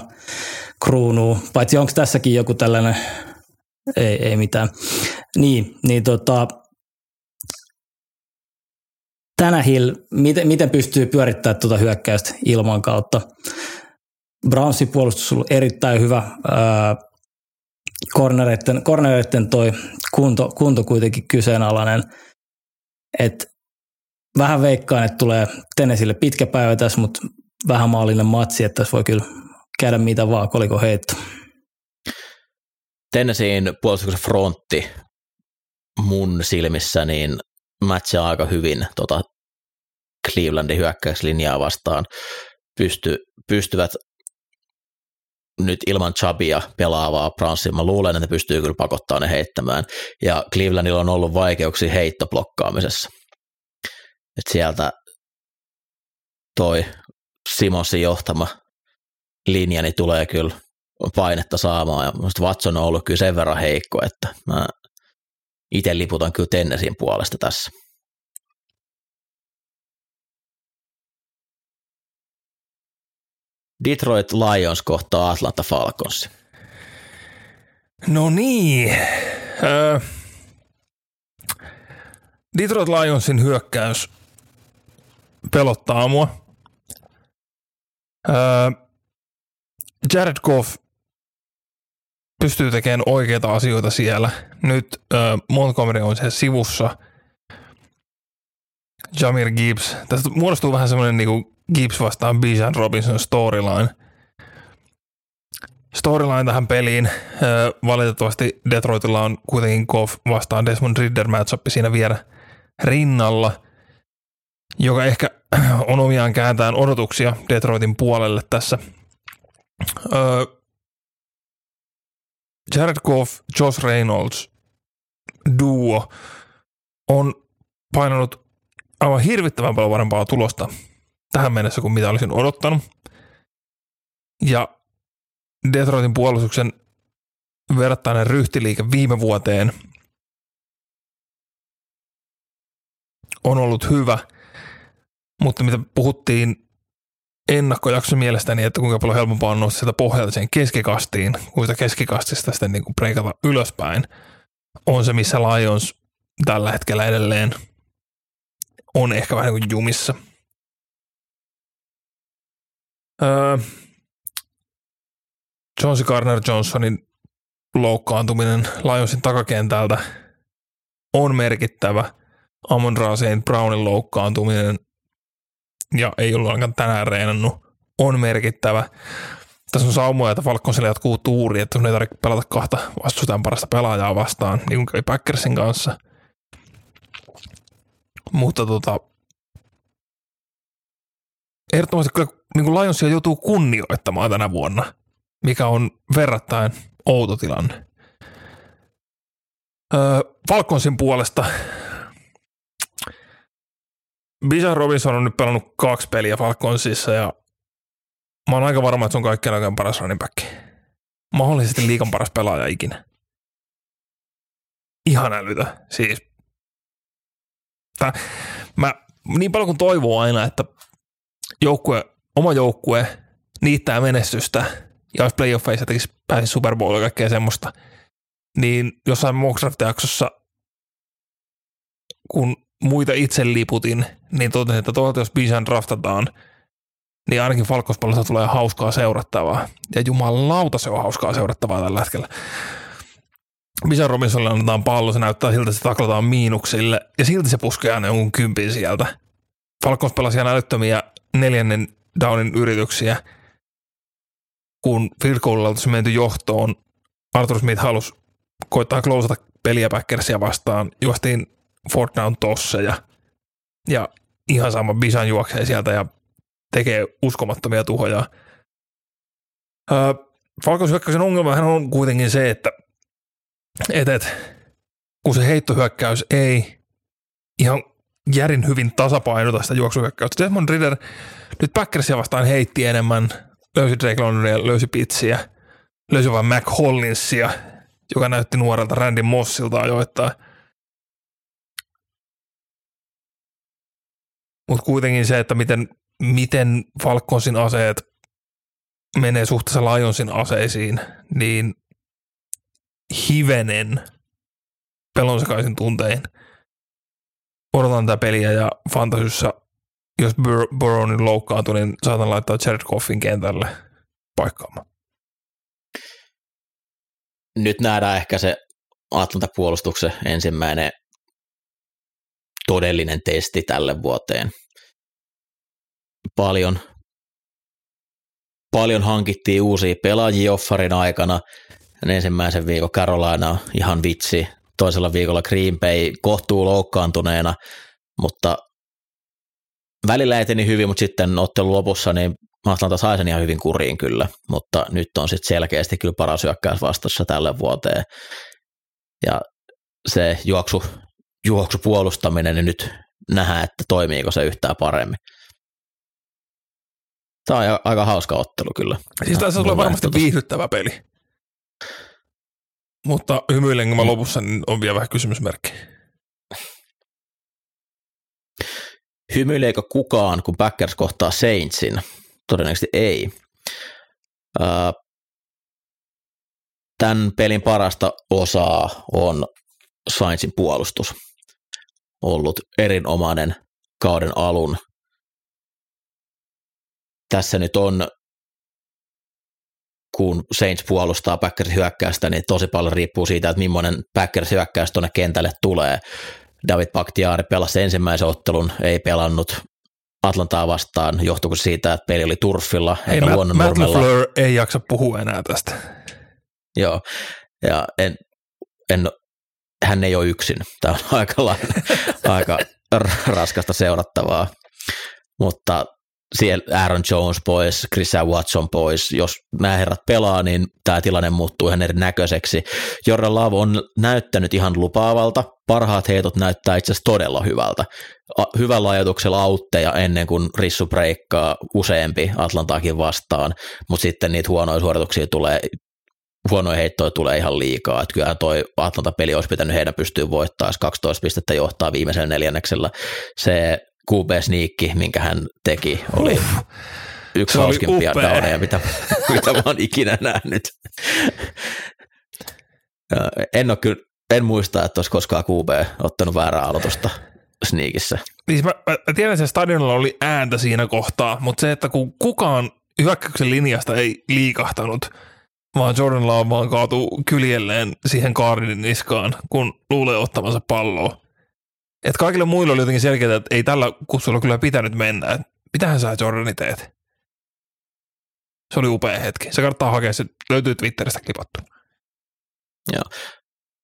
B: kruunuu. Paitsi onko tässäkin joku tällainen, ei, ei mitään. Niin, niin tota, Hill, miten, miten pystyy pyörittämään tuota hyökkäystä ilman kautta? Brownsin puolustus on ollut erittäin hyvä. Cornereiden, cornereiden toi kunto, kunto kuitenkin kyseenalainen. Et vähän veikkaan, että tulee Tennesille pitkä päivä tässä, mutta vähän maallinen matsi, että tässä voi kyllä käydä mitä vaan, koliko heitto.
A: Tennesseein puolustuksen frontti mun silmissä niin matchaa aika hyvin tota Clevelandin hyökkäyslinjaa vastaan. Pysty, pystyvät nyt ilman Chabia pelaavaa Brownsia. Mä luulen, että ne pystyy kyllä pakottaa ne heittämään. Ja Clevelandilla on ollut vaikeuksia heittoblokkaamisessa. Et sieltä toi Simonsin johtama linja niin tulee kyllä painetta saamaan. Ja Watson on ollut kyllä sen verran heikko, että mä itse liputan kyllä Tennesin puolesta tässä. Detroit Lions kohtaa Atlanta Falcons.
C: No niin. Öö, Detroit Lionsin hyökkäys pelottaa mua. Öö, Jared Goff pystyy tekemään oikeita asioita siellä. Nyt öö, Montgomery on siellä sivussa. Jamir Gibbs. Tästä muodostuu vähän semmoinen niinku Gibbs vastaan Bijan Robinson storyline. Storyline tähän peliin. Valitettavasti Detroitilla on kuitenkin Goff vastaan Desmond Ridder matchup siinä vielä rinnalla, joka ehkä on omiaan kääntään odotuksia Detroitin puolelle tässä. Jared Goff, Josh Reynolds duo on painanut aivan hirvittävän paljon parempaa tulosta tähän mennessä kuin mitä olisin odottanut. Ja Detroitin puolustuksen verrattainen ryhtiliike viime vuoteen on ollut hyvä, mutta mitä puhuttiin ennakkojakson mielestäni, että kuinka paljon helpompaa on nousta sieltä pohjalta sen keskikastiin, kuin sitä keskikastista sitten niin kuin ylöspäin, on se, missä Lions tällä hetkellä edelleen on ehkä vähän kuin jumissa – Öö, Jonesy Garner Johnsonin loukkaantuminen Lionsin takakentältä on merkittävä. Amon Raaseen Brownin loukkaantuminen ja ei ollut ainakaan tänään reenannut, on merkittävä. Tässä on saumoja, että Falconsille jatkuu tuuri, että sun ei tarvitse pelata kahta vastustajan parasta pelaajaa vastaan, niin kuin kävi Packersin kanssa. Mutta tota, ehdottomasti kyllä niin kuin Lionsia joutuu kunnioittamaan tänä vuonna, mikä on verrattain outo tilanne. Öö, Falconsin puolesta Bijan Robinson on nyt pelannut kaksi peliä Falconsissa ja mä oon aika varma, että se on kaikkien aikojen paras running back. Mahdollisesti liikan paras pelaaja ikinä. Ihan älytä. Siis Tää, mä niin paljon kuin toivoo aina, että joukkue, oma joukkue niittää menestystä ja olisi playoffeissa tekisi pääsisi Super Bowl ja kaikkea semmoista, niin jossain Moxraft-jaksossa, kun muita itse liputin, niin totesin, että toivottavasti jos Bijan draftataan, niin ainakin Falkospallosta tulee hauskaa seurattavaa. Ja jumalauta se on hauskaa seurattavaa tällä hetkellä. Bijan Robinsonille annetaan pallo, se näyttää siltä, että se taklataan miinuksille, ja silti se puskee aina jonkun kympin sieltä. Falcons pelasi ihan älyttömiä neljännen downin yrityksiä, kun field goalilla menty johtoon, Arthur Smith halusi koittaa klousata peliä Packersia vastaan, juostiin fourth down tossa ja Ja ihan sama Bisan juoksee sieltä ja tekee uskomattomia tuhoja. Öö, Falcons hyökkäyksen ongelmahan on kuitenkin se, että et, et, kun se heittohyökkäys ei ihan järin hyvin tasapainota sitä juoksuhyökkäystä. Desmond Ritter nyt Packersia vastaan heitti enemmän, löysi Drake Londonia, löysi pitsiä, löysi vain Mac Hollinsia, joka näytti nuorelta Randy Mossilta ajoittaa. Mutta kuitenkin se, että miten, miten Falconsin aseet menee suhteessa Lionsin aseisiin, niin hivenen pelonsekaisin tuntein odotan tätä peliä ja fantasyssä, jos Bur- Burrownin loukkaantuu, niin saatan laittaa Jared Goffin kentälle paikkaamaan.
A: Nyt nähdään ehkä se Atlanta-puolustuksen ensimmäinen todellinen testi tälle vuoteen. Paljon, paljon hankittiin uusia pelaajia offarin aikana. Ensimmäisen viikon Carolina ihan vitsi, toisella viikolla Green Bay kohtuu loukkaantuneena, mutta välillä eteni hyvin, mutta sitten ottelun lopussa niin Atlanta sai sen ihan hyvin kuriin kyllä, mutta nyt on sitten selkeästi kyllä paras hyökkäys vastassa tälle vuoteen. Ja se juoksu, juoksu puolustaminen, niin nyt nähdään, että toimiiko se yhtään paremmin. Tämä on aika hauska ottelu kyllä.
C: Siis tässä tulee varmasti viihdyttävä peli. Mutta hymyilenkö mä lopussa, niin on vielä vähän kysymysmerkki.
A: Hymyileekö kukaan, kun Packers kohtaa Saintsin? Todennäköisesti ei. Tämän pelin parasta osaa on Saintsin puolustus. Ollut erinomainen kauden alun. Tässä nyt on kun Saints puolustaa Packersin hyökkäystä, niin tosi paljon riippuu siitä, että millainen Packers hyökkäys tuonne kentälle tulee. David Bakhtiari pelasi ensimmäisen ottelun, ei pelannut Atlantaa vastaan, johtuuko siitä, että peli oli turfilla
C: ei, eikä luonnonnurmella. Matt ei jaksa puhua enää tästä.
A: Joo, ja en, en, hän ei ole yksin. Tämä on aika, aika raskasta seurattavaa. Mutta siellä Aaron Jones pois, Chris Watson pois. Jos nämä herrat pelaa, niin tämä tilanne muuttuu ihan erinäköiseksi. Jordan Love on näyttänyt ihan lupaavalta. Parhaat heitot näyttää itse asiassa todella hyvältä. Hyvällä ajatuksella autteja ennen kuin Rissu breikkaa useampi Atlantaakin vastaan, mutta sitten niitä huonoja suorituksia tulee huonoja heittoja tulee ihan liikaa. Että kyllähän toi Atlanta-peli olisi pitänyt heidän pystyä voittamaan, 12 pistettä johtaa viimeisellä neljänneksellä. Se QB-sniikki, minkä hän teki, oli Uff. yksi hauskimpia downeja, mitä, mitä mä oon ikinä nähnyt. en, ole kyllä, en muista, että olisi koskaan QB ottanut väärää aloitusta sniikissä.
C: Siis mä, mä, tiedän, että stadionilla oli ääntä siinä kohtaa, mutta se, että kun kukaan hyökkäyksen linjasta ei liikahtanut, vaan Jordan Love vaan kaatuu kyljelleen siihen Kaarinin niskaan, kun luulee ottamansa palloa. Et kaikille muille oli jotenkin selkeää, että ei tällä kutsulla kyllä pitänyt mennä. Et mitähän sä Jordani teet? Se oli upea hetki. Se kannattaa hakea, se löytyy Twitteristä klipattu.
A: Joo.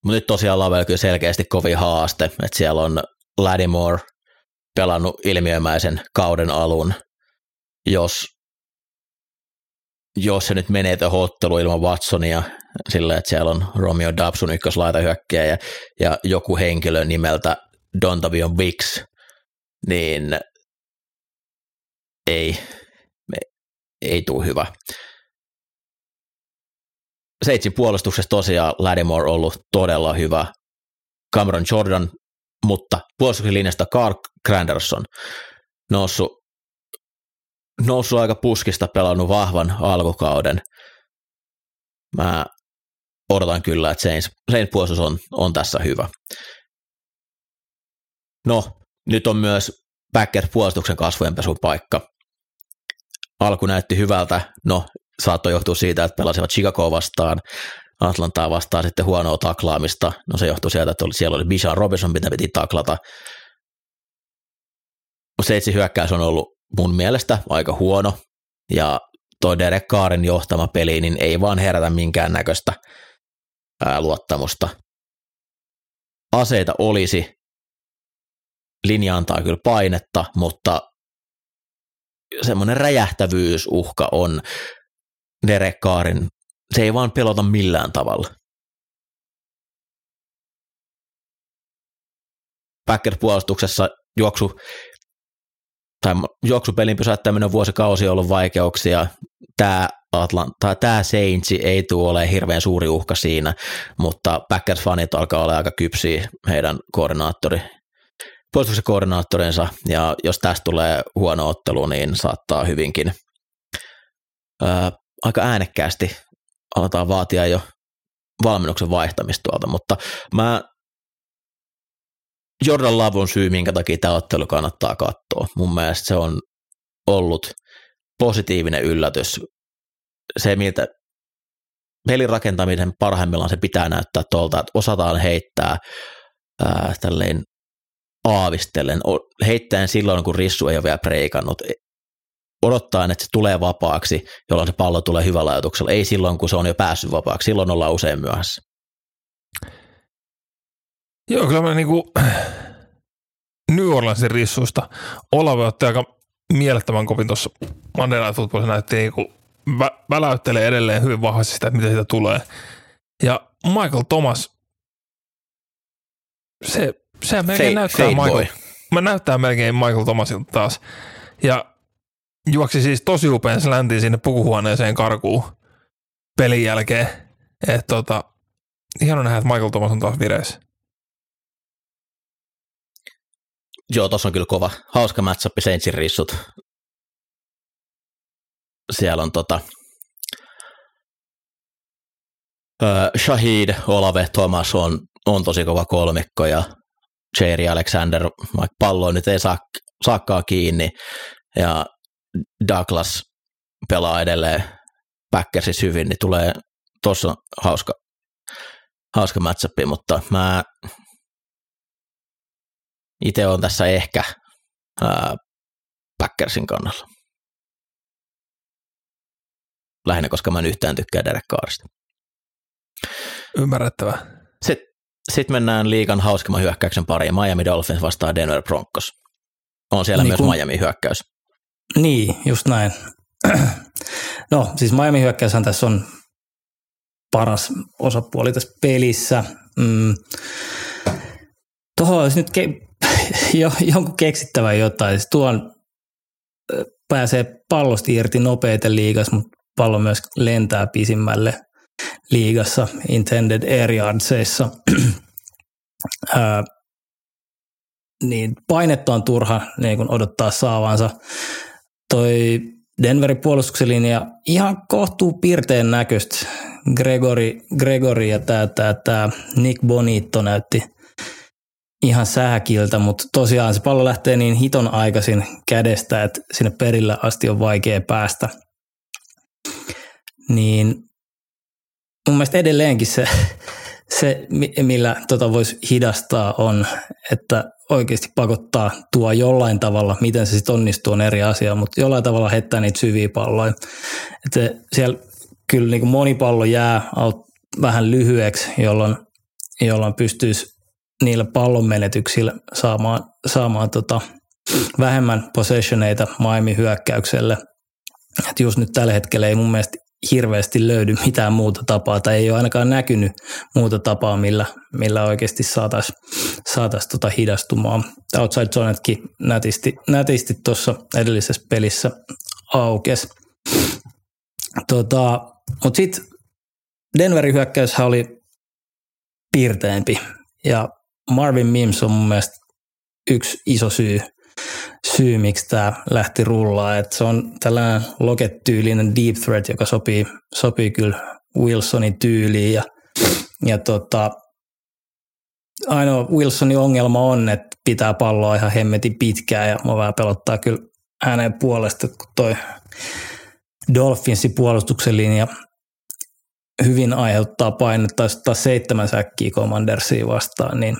A: Mutta nyt tosiaan Lavelle kyllä selkeästi kovin haaste, että siellä on Ladimore pelannut ilmiömäisen kauden alun. Jos, jos se nyt menee tuohon otteluun ilman Watsonia, sillä että siellä on Romeo Dabsun ykköslaitahyökkäjä ja, ja joku henkilö nimeltä Dontavion Wicks, niin ei, ei tule hyvä. Seitsin puolustuksessa tosiaan Lattimore ollut todella hyvä. Cameron Jordan, mutta puolustuksen linjasta Carl Granderson noussut, noussut aika puskista, pelannut vahvan alkukauden. Mä odotan kyllä, että Saints, Saints puolustus on, on tässä hyvä. No, nyt on myös Packers puolustuksen kasvujenpesun paikka. Alku näytti hyvältä, no saattoi johtua siitä, että pelasivat Chicago vastaan, Atlantaa vastaan sitten huonoa taklaamista. No se johtui sieltä, että oli, siellä oli Bishan Robinson, mitä piti taklata. Seitsi hyökkäys on ollut mun mielestä aika huono, ja toi Derek Kaarin johtama peli, niin ei vaan herätä minkään näköistä luottamusta. Aseita olisi, linja antaa kyllä painetta, mutta semmoinen räjähtävyysuhka on Derek Carrin. Se ei vaan pelota millään tavalla. Packers-puolustuksessa juoksu tai juoksupelin pysäyttäminen on vuosikausi ollut vaikeuksia. Tämä, Atlanta, tämä Saints ei tule ole hirveän suuri uhka siinä, mutta Packers-fanit alkaa olla aika kypsiä heidän koordinaattori, puolustuksen koordinaattorinsa, ja jos tästä tulee huono ottelu, niin saattaa hyvinkin ää, aika äänekkäästi aletaan vaatia jo valmennuksen vaihtamista tuolta, mutta mä Jordan Love on syy, minkä takia tämä ottelu kannattaa katsoa. Mun mielestä se on ollut positiivinen yllätys. Se, miltä pelin rakentamisen parhaimmillaan se pitää näyttää tuolta, että osataan heittää ää, tälleen aavistellen, heittäen silloin, kun Rissu ei ole vielä preikannut, odottaa, että se tulee vapaaksi, jolloin se pallo tulee hyvällä ajatuksella, ei silloin, kun se on jo päässyt vapaaksi, silloin ollaan usein myöhässä.
C: Joo, kyllä mä niinku New Orleansin rissuista Olave otti aika mielettömän kovin tuossa Monday Night Footballissa näytti niinku vä- väläyttelee edelleen hyvin vahvasti sitä, että mitä siitä tulee. Ja Michael Thomas, se, se melkein fade, näyttää Michael, boy. mä näyttää melkein Michael Thomasilta taas. Ja juoksi siis tosi upean släntiin sinne pukuhuoneeseen karkuun pelin jälkeen. Että tota, hieno nähdä, että Michael Thomas on taas vireessä.
A: Joo, tuossa on kyllä kova. Hauska matchup Saintsin rissut. Siellä on tota, uh, Shahid, Olave, Thomas on, on tosi kova kolmikko ja Jerry Alexander, vaikka pallo nyt ei saa, saakkaa kiinni ja Douglas pelaa edelleen Packersis hyvin, niin tulee tuossa hauska, hauska matchup, mutta mä itse on tässä ehkä ää, Packersin kannalla. Lähinnä, koska mä en yhtään tykkää Derek Carrista.
C: Ymmärrettävä.
A: Sitten sit mennään liikan hauskimman hyökkäyksen pariin. Miami Dolphins vastaa Denver Broncos. On siellä niin myös kun, Miami hyökkäys.
B: Niin, just näin. No, siis Miami hyökkäyshän tässä on paras osapuoli tässä pelissä. Mm. Tuohon olisi nyt ke- jo, jonkun keksittävä jotain. Siis tuon pääsee pallosta irti nopeiten liigas, mutta pallo myös lentää pisimmälle liigassa intended air yardseissa. niin painetta on turha niin kun odottaa saavansa. Toi Denverin puolustuksen linja ihan kohtuu piirteen näköistä. Gregory, Gregory ja tämä tää, tää Nick Bonito näytti – ihan sähkiltä, mutta tosiaan se pallo lähtee niin hiton aikaisin kädestä, että sinne perillä asti on vaikea päästä. Niin mun mielestä edelleenkin se, se millä tota voisi hidastaa on, että oikeasti pakottaa tuo jollain tavalla, miten se sitten onnistuu on eri asia, mutta jollain tavalla heittää niitä syviä palloja. Että siellä kyllä niin kuin moni pallo jää vähän lyhyeksi, jolloin, jolloin pystyisi niillä pallon menetyksillä saamaan, saamaan tota, vähemmän possessioneita Miami hyökkäykselle. Et just nyt tällä hetkellä ei mun mielestä hirveästi löydy mitään muuta tapaa, tai ei ole ainakaan näkynyt muuta tapaa, millä, millä oikeasti saataisiin saatais tota hidastumaan. Outside zonetkin nätisti, nätisti tuossa edellisessä pelissä aukes. Tota, Mutta sitten Denverin hyökkäyshän oli piirteempi ja Marvin Mims on mun mielestä yksi iso syy, syy miksi tämä lähti rullaa. Et se on tällainen loket-tyylinen deep threat, joka sopii, sopii kyllä Wilsonin tyyliin. Ja, ja tota, ainoa Wilsonin ongelma on, että pitää palloa ihan hemmetin pitkään ja mua vähän pelottaa kyllä hänen puolesta, kun toi Dolphinsin puolustuksen linja hyvin aiheuttaa painetta, taas seitsemän säkkiä Commandersia vastaan, niin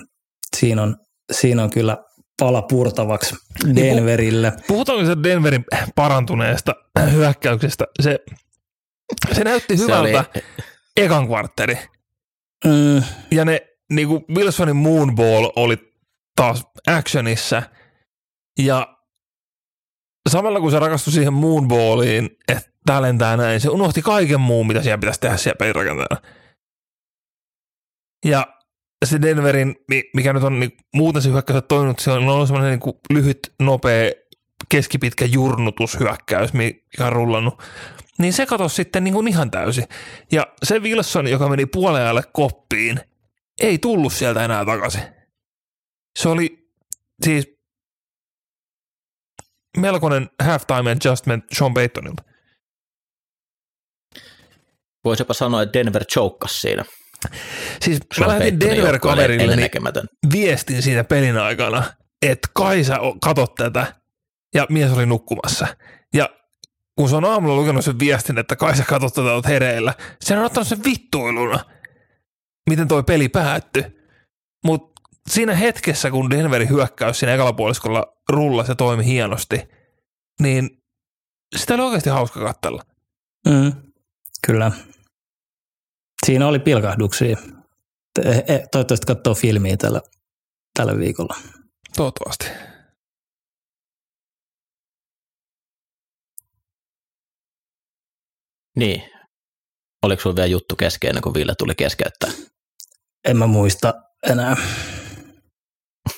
B: siinä on, siinä on kyllä pala purtavaksi niin Denverille.
C: Puhutaanko se Denverin parantuneesta hyökkäyksestä? Se, se näytti hyvältä se oli... ekan kvartteri. Mm. Ja ne niin kuin Wilsonin moonball oli taas actionissa. Ja samalla kun se rakastui siihen moonballiin, että tää lentää näin, se unohti kaiken muun, mitä siellä pitäisi tehdä siellä pelirakenteella. Ja se Denverin, mikä nyt on niin, muuten se hyökkäys toiminut, se on ollut semmoinen niin lyhyt, nopea, keskipitkä jurnutushyökkäys, mikä on rullannut. Niin se katosi sitten niin kuin ihan täysin. Ja se Wilson, joka meni puoleajalle koppiin, ei tullut sieltä enää takaisin. Se oli siis melkoinen halftime adjustment Sean Paytonilta.
A: Voisi jopa sanoa, että Denver choukkas siinä.
C: Siis mä lähetin Denver-kaverille niin viestin siinä pelin aikana, että kai sä katot tätä, ja mies oli nukkumassa. Ja kun se on aamulla lukenut sen viestin, että kai sä katot tätä, oot hereillä, se on ottanut sen vittuiluna, miten toi peli päättyi. Mutta siinä hetkessä, kun Denverin hyökkäys siinä ekalla puoliskolla rullasi ja toimi hienosti, niin sitä oli oikeasti hauska katsella.
B: Mm, kyllä. Siinä oli pilkahduksia. Toivottavasti katsoo filmiä tällä, tällä viikolla.
C: Toivottavasti.
A: Niin. Oliko sulla vielä juttu kesken ennen kuin Ville tuli keskeyttää?
B: En mä muista enää.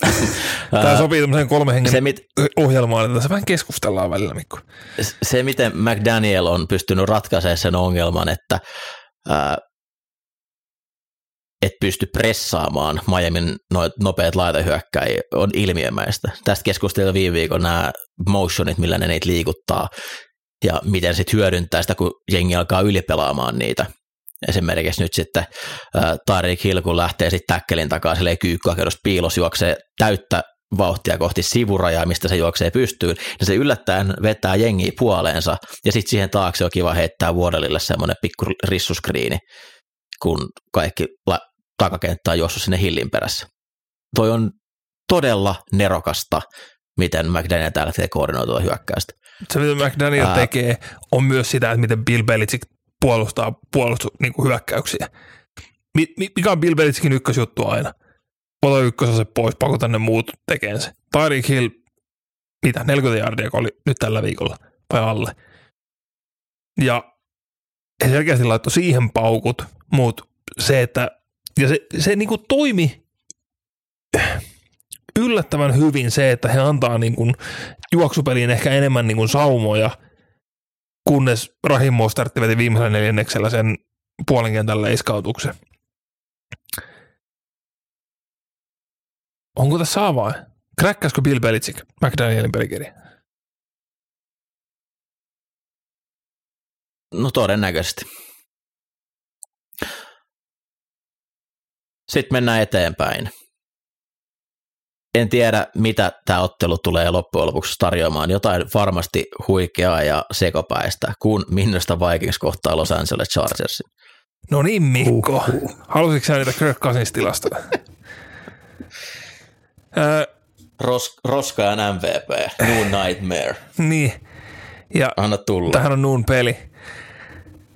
C: Tämä sopii tämmöiseen kolme hengen se, mit, ohjelmaan, että tässä vähän keskustellaan välillä, Mikko.
A: Se, miten McDaniel on pystynyt ratkaisemaan sen ongelman, että ää, et pysty pressaamaan Miamin nopeat laitahyökkäjiä, on ilmiömäistä. Tästä keskusteltiin viime viikon nämä motionit, millä ne niitä liikuttaa, ja miten sitten hyödyntää sitä, kun jengi alkaa ylipelaamaan niitä. Esimerkiksi nyt sitten äh, Tarik Hill, kun lähtee sitten täkkelin takaa, silleen kyykkyhakeudesta piilos juoksee täyttä vauhtia kohti sivurajaa, mistä se juoksee pystyyn, niin se yllättäen vetää jengiä puoleensa, ja sitten siihen taakse on kiva heittää vuodelille semmoinen pikku rissuskriini, kun kaikki takakenttä on juossut sinne hillin perässä. Toi on todella nerokasta, miten McDaniel täällä tekee koordinoitua hyökkäystä.
C: Se, mitä McDaniel Ää... tekee, on myös sitä, että miten Bill Belichick puolustaa puolustus, niin kuin hyökkäyksiä. Mikä on Bill Belichickin ykkösjuttu aina? Ota ykkösase pois, pakota ne muut tekeen se. Tyreek Hill, mitä, 40 jardia oli nyt tällä viikolla, vai alle. Ja he selkeästi laittoi siihen paukut, mutta se, että ja se, se niin kuin toimi yllättävän hyvin se, että he antaa niin kuin juoksupeliin ehkä enemmän niin kuin saumoja, kunnes Rahim Mostartti veti viimeisellä neljänneksellä sen puolen kentän leiskautuksen. Onko tässä avain? Kräkkäskö Bill Belichick McDanielin pelikirja?
A: No todennäköisesti. Sitten mennään eteenpäin. En tiedä, mitä tämä ottelu tulee loppujen lopuksi tarjoamaan. Jotain varmasti huikeaa ja sekopäistä, kun Minnosta Vikings kohtaa Los Angeles Chargersin.
C: No niin, Mikko. Uhuh. Halusitko sä niitä Kirk Cousins tilastoja?
A: Ros, Roska ja MVP, New Nightmare.
C: niin. Ja
A: Anna tulla.
C: Tähän on Nuun peli.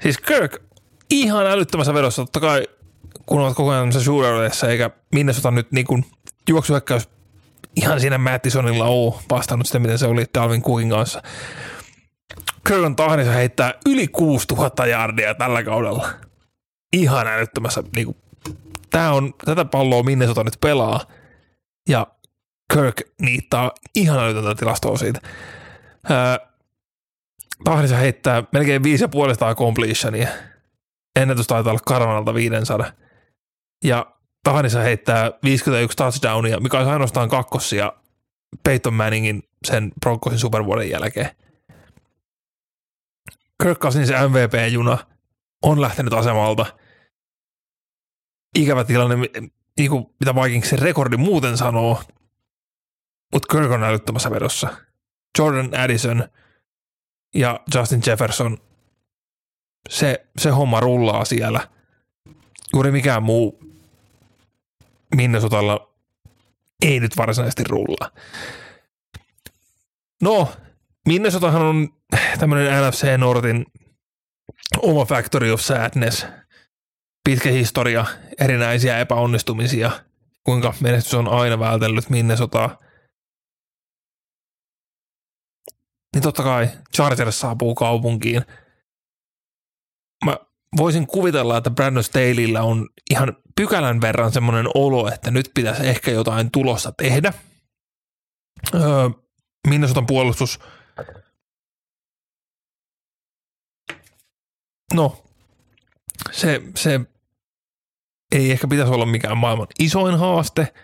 C: Siis Kirk ihan älyttömässä vedossa. Totta kai kun olet koko ajan shootereissa, eikä Minnesota nyt niin kuin juoksuhyökkäys ihan siinä Mattisonilla ole vastannut sitä, miten se oli Dalvin Cookin kanssa. Kirkon tahdissa heittää yli 6000 jardia tällä kaudella. Ihan älyttömässä. Niin kuin, tää on, tätä palloa Minnesota nyt pelaa. Ja Kirk niittaa ihan älytöntä tilastoa siitä. tahdissa heittää melkein 5,5 completionia. Ennätys taitaa olla Karvanalta 500 ja Tahanissa heittää 51 touchdownia, mikä olisi ainoastaan kakkossia Peyton Manningin sen Broncosin supervuoden jälkeen. Kirk Cousins MVP-juna on lähtenyt asemalta. Ikävä tilanne, niin kuin mitä Vikingsin rekordi muuten sanoo, mutta Kirk on älyttömässä vedossa. Jordan Addison ja Justin Jefferson, se, se homma rullaa siellä. Juuri mikään muu Minnesotalla ei nyt varsinaisesti rulla. No, Minnesotahan on tämmöinen NFC Nortin oma factory of sadness. Pitkä historia, erinäisiä epäonnistumisia, kuinka menestys on aina vältellyt Minnesotaa. Niin totta kai Chargers saapuu kaupunkiin. Mä voisin kuvitella, että Brandon Staleyllä on ihan pykälän verran semmoinen olo, että nyt pitäisi ehkä jotain tulossa tehdä. Öö, Minnesotan puolustus No, se, se ei ehkä pitäisi olla mikään maailman isoin haaste,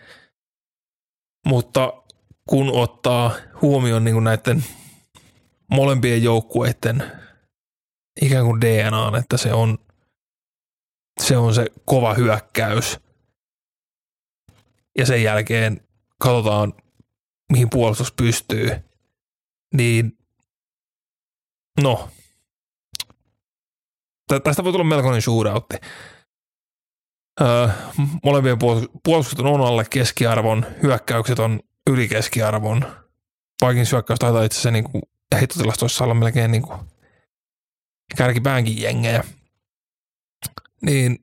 C: mutta kun ottaa huomioon niin kuin näiden molempien joukkueiden ikään kuin DNA, että se on, se on se kova hyökkäys. Ja sen jälkeen katsotaan, mihin puolustus pystyy. Niin, no, tästä voi tulla melkoinen shootoutti. Öö, molempien puolustukset on alle keskiarvon, hyökkäykset on yli keskiarvon. Vikings hyökkäys taitaa itse asiassa niin heittotilastoissa olla melkein niin kuin kärkipäänkin jengejä. Niin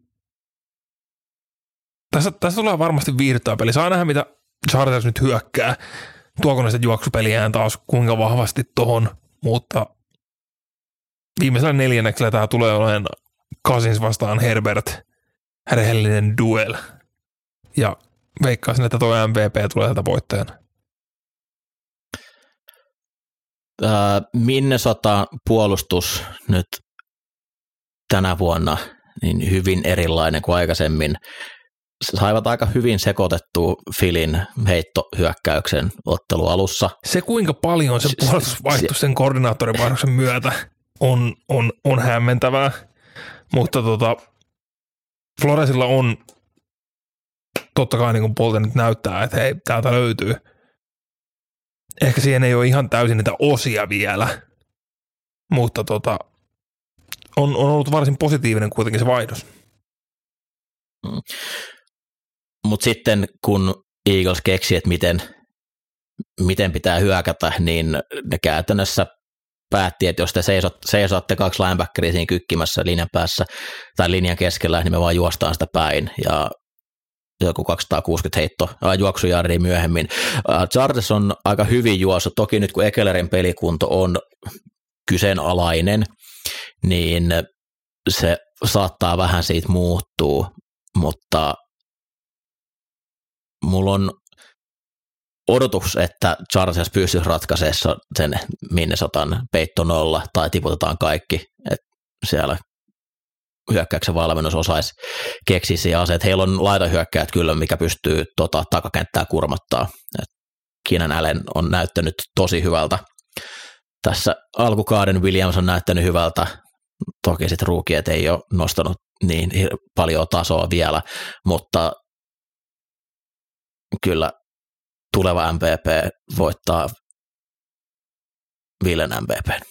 C: tässä, tässä tulee varmasti viihdyttävä peli. Saa nähdä, mitä Chargers nyt hyökkää. Tuoko ne juoksupeliään taas kuinka vahvasti tohon, mutta viimeisellä neljänneksellä tämä tulee olemaan Cousins vastaan Herbert, rehellinen duel. Ja veikkaisin, että tuo MVP tulee tätä voittajana.
A: Minnesota puolustus nyt tänä vuonna niin hyvin erilainen kuin aikaisemmin. Saivat aika hyvin sekoitettua Filin heittohyökkäyksen ottelu alussa.
C: Se kuinka paljon se puolustus vaihtui sen koordinaattorin vaihdoksen myötä on, on, on hämmentävää, mutta tota, Floresilla on totta kai niin kuin Polte nyt näyttää, että hei, täältä löytyy. Ehkä siihen ei ole ihan täysin niitä osia vielä, mutta tota, on, on ollut varsin positiivinen kuitenkin se vaihdos.
A: Mm. Mutta sitten kun Eagles keksi, että miten, miten pitää hyökätä, niin ne käytännössä päätti, että jos te seisot, seisotte kaksi linebackeria siinä kykkimässä linjan päässä tai linjan keskellä, niin me vaan juostaan sitä päin ja joku 260 heitto juoksujardia myöhemmin. Charles on aika hyvin juossut, toki nyt kun Ekelerin pelikunto on kyseenalainen, niin se saattaa vähän siitä muuttuu, mutta mulla on odotus, että Chargers pystyisi ratkaisemaan sen Minnesotan peitto nolla tai tiputetaan kaikki, että siellä hyökkäyksen valmennus osaisi keksiä aseet. Heillä on laitahyökkäät kyllä, mikä pystyy tota, takakenttää kurmattaa. Et Keenan Allen on näyttänyt tosi hyvältä. Tässä alkukauden Williams on näyttänyt hyvältä. Toki sitten ruukiet ei ole nostanut niin paljon tasoa vielä, mutta kyllä tuleva MVP voittaa Villen MVP?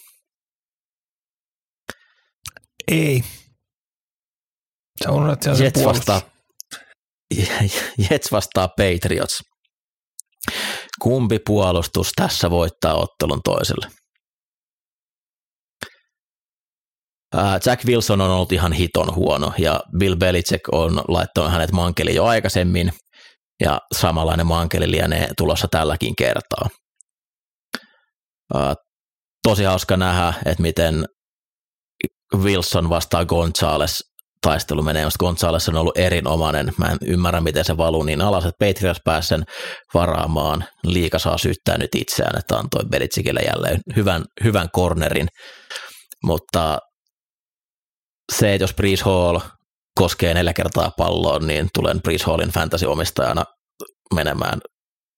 C: Ei. Se on, että se
A: Jets vastaa, Jets vastaa Patriots. Kumpi puolustus tässä voittaa ottelun toiselle? Jack Wilson on ollut ihan hiton huono ja Bill Belichick on laittanut hänet mankeli jo aikaisemmin ja samanlainen mankeli lienee tulossa tälläkin kertaa. Tosi hauska nähdä, että miten Wilson vastaa Gonzales taistelu menee, koska Gonzales on ollut erinomainen. Mä en ymmärrä, miten se valuu niin alas, että Patriots pääsi sen varaamaan. Liika saa syyttää nyt itseään, että antoi Belitsikille jälleen hyvän, hyvän cornerin. Mutta se, että jos Breeze Hall koskee neljä kertaa palloon, niin tulen Breeze Hallin fantasy-omistajana menemään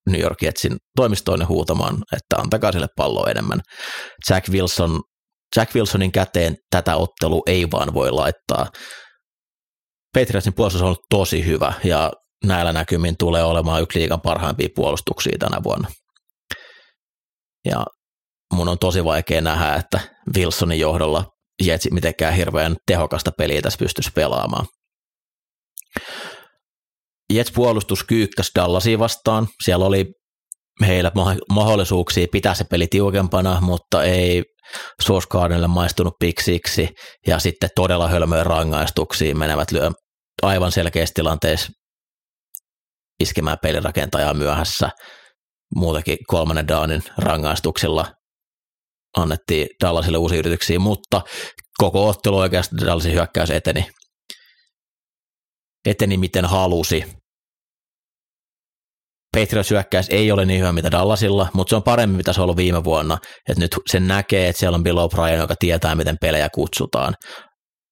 A: New York Jetsin toimistoon ja huutamaan, että antakaa sille palloa enemmän. Jack, Wilson, Jack Wilsonin käteen tätä ottelu ei vaan voi laittaa. Patriotsin puolustus on ollut tosi hyvä ja näillä näkymin tulee olemaan yksi liikan parhaimpia puolustuksia tänä vuonna. Ja mun on tosi vaikea nähdä, että Wilsonin johdolla Jetsi mitenkään hirveän tehokasta peliä tässä pystyisi pelaamaan. Jets puolustus kyykkäs Dallasia vastaan. Siellä oli heillä mahdollisuuksia pitää se peli tiukempana, mutta ei Source maistunut piksiksi ja sitten todella hölmöön rangaistuksiin menevät lyö aivan selkeässä tilanteessa iskemään pelirakentajaa myöhässä. Muutenkin kolmannen daanin rangaistuksilla annettiin Dallasille uusia yrityksiä, mutta koko ottelu oikeastaan Dallasin hyökkäys eteni, eteni miten halusi. Patriots hyökkäys ei ole niin hyvä mitä Dallasilla, mutta se on paremmin mitä se on ollut viime vuonna. Et nyt sen näkee, että siellä on Bill O'Brien, joka tietää miten pelejä kutsutaan.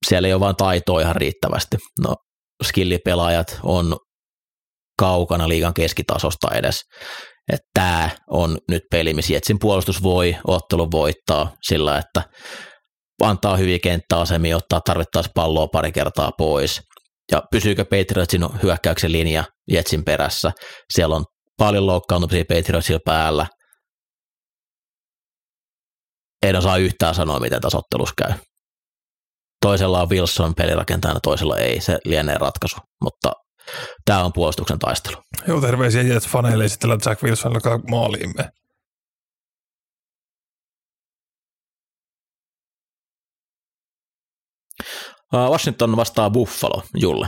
A: Siellä ei ole vain taitoa ihan riittävästi. No, skillipelaajat on kaukana liigan keskitasosta edes. Että tämä on nyt peli, missä Jetsin puolustus voi ottelun voittaa sillä, että antaa hyviä kenttäasemia, ottaa tarvittaessa palloa pari kertaa pois. Ja pysyykö Patriotsin hyökkäyksen linja Jetsin perässä? Siellä on paljon loukkaantumisia Patriotsilla päällä. En osaa yhtään sanoa, miten tässä ottelussa käy. Toisella on Wilson pelirakentajana, toisella ei. Se lienee ratkaisu, mutta tämä on puolustuksen taistelu.
C: Joo, terveisiä Jets-faneille esitellä Jack Wilson, joka maaliimme.
A: Washington vastaa Buffalo, Julle.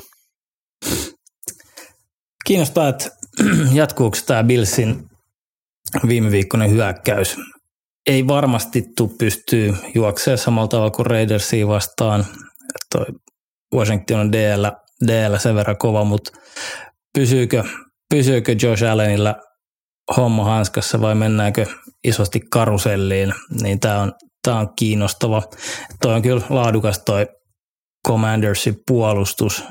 B: Kiinnostaa, että jatkuuko tämä Billsin viime viikkoinen hyökkäys. Ei varmasti tule pystyy juoksemaan samalla tavalla kuin Raidersia vastaan. Toi Washington on DL, DL sen verran kova, mutta pysyykö, pysyykö Josh Allenilla homma hanskassa vai mennäänkö isosti karuselliin, niin tämä on, tää on kiinnostava. Toi on kyllä laadukas toi Commandersin puolustus.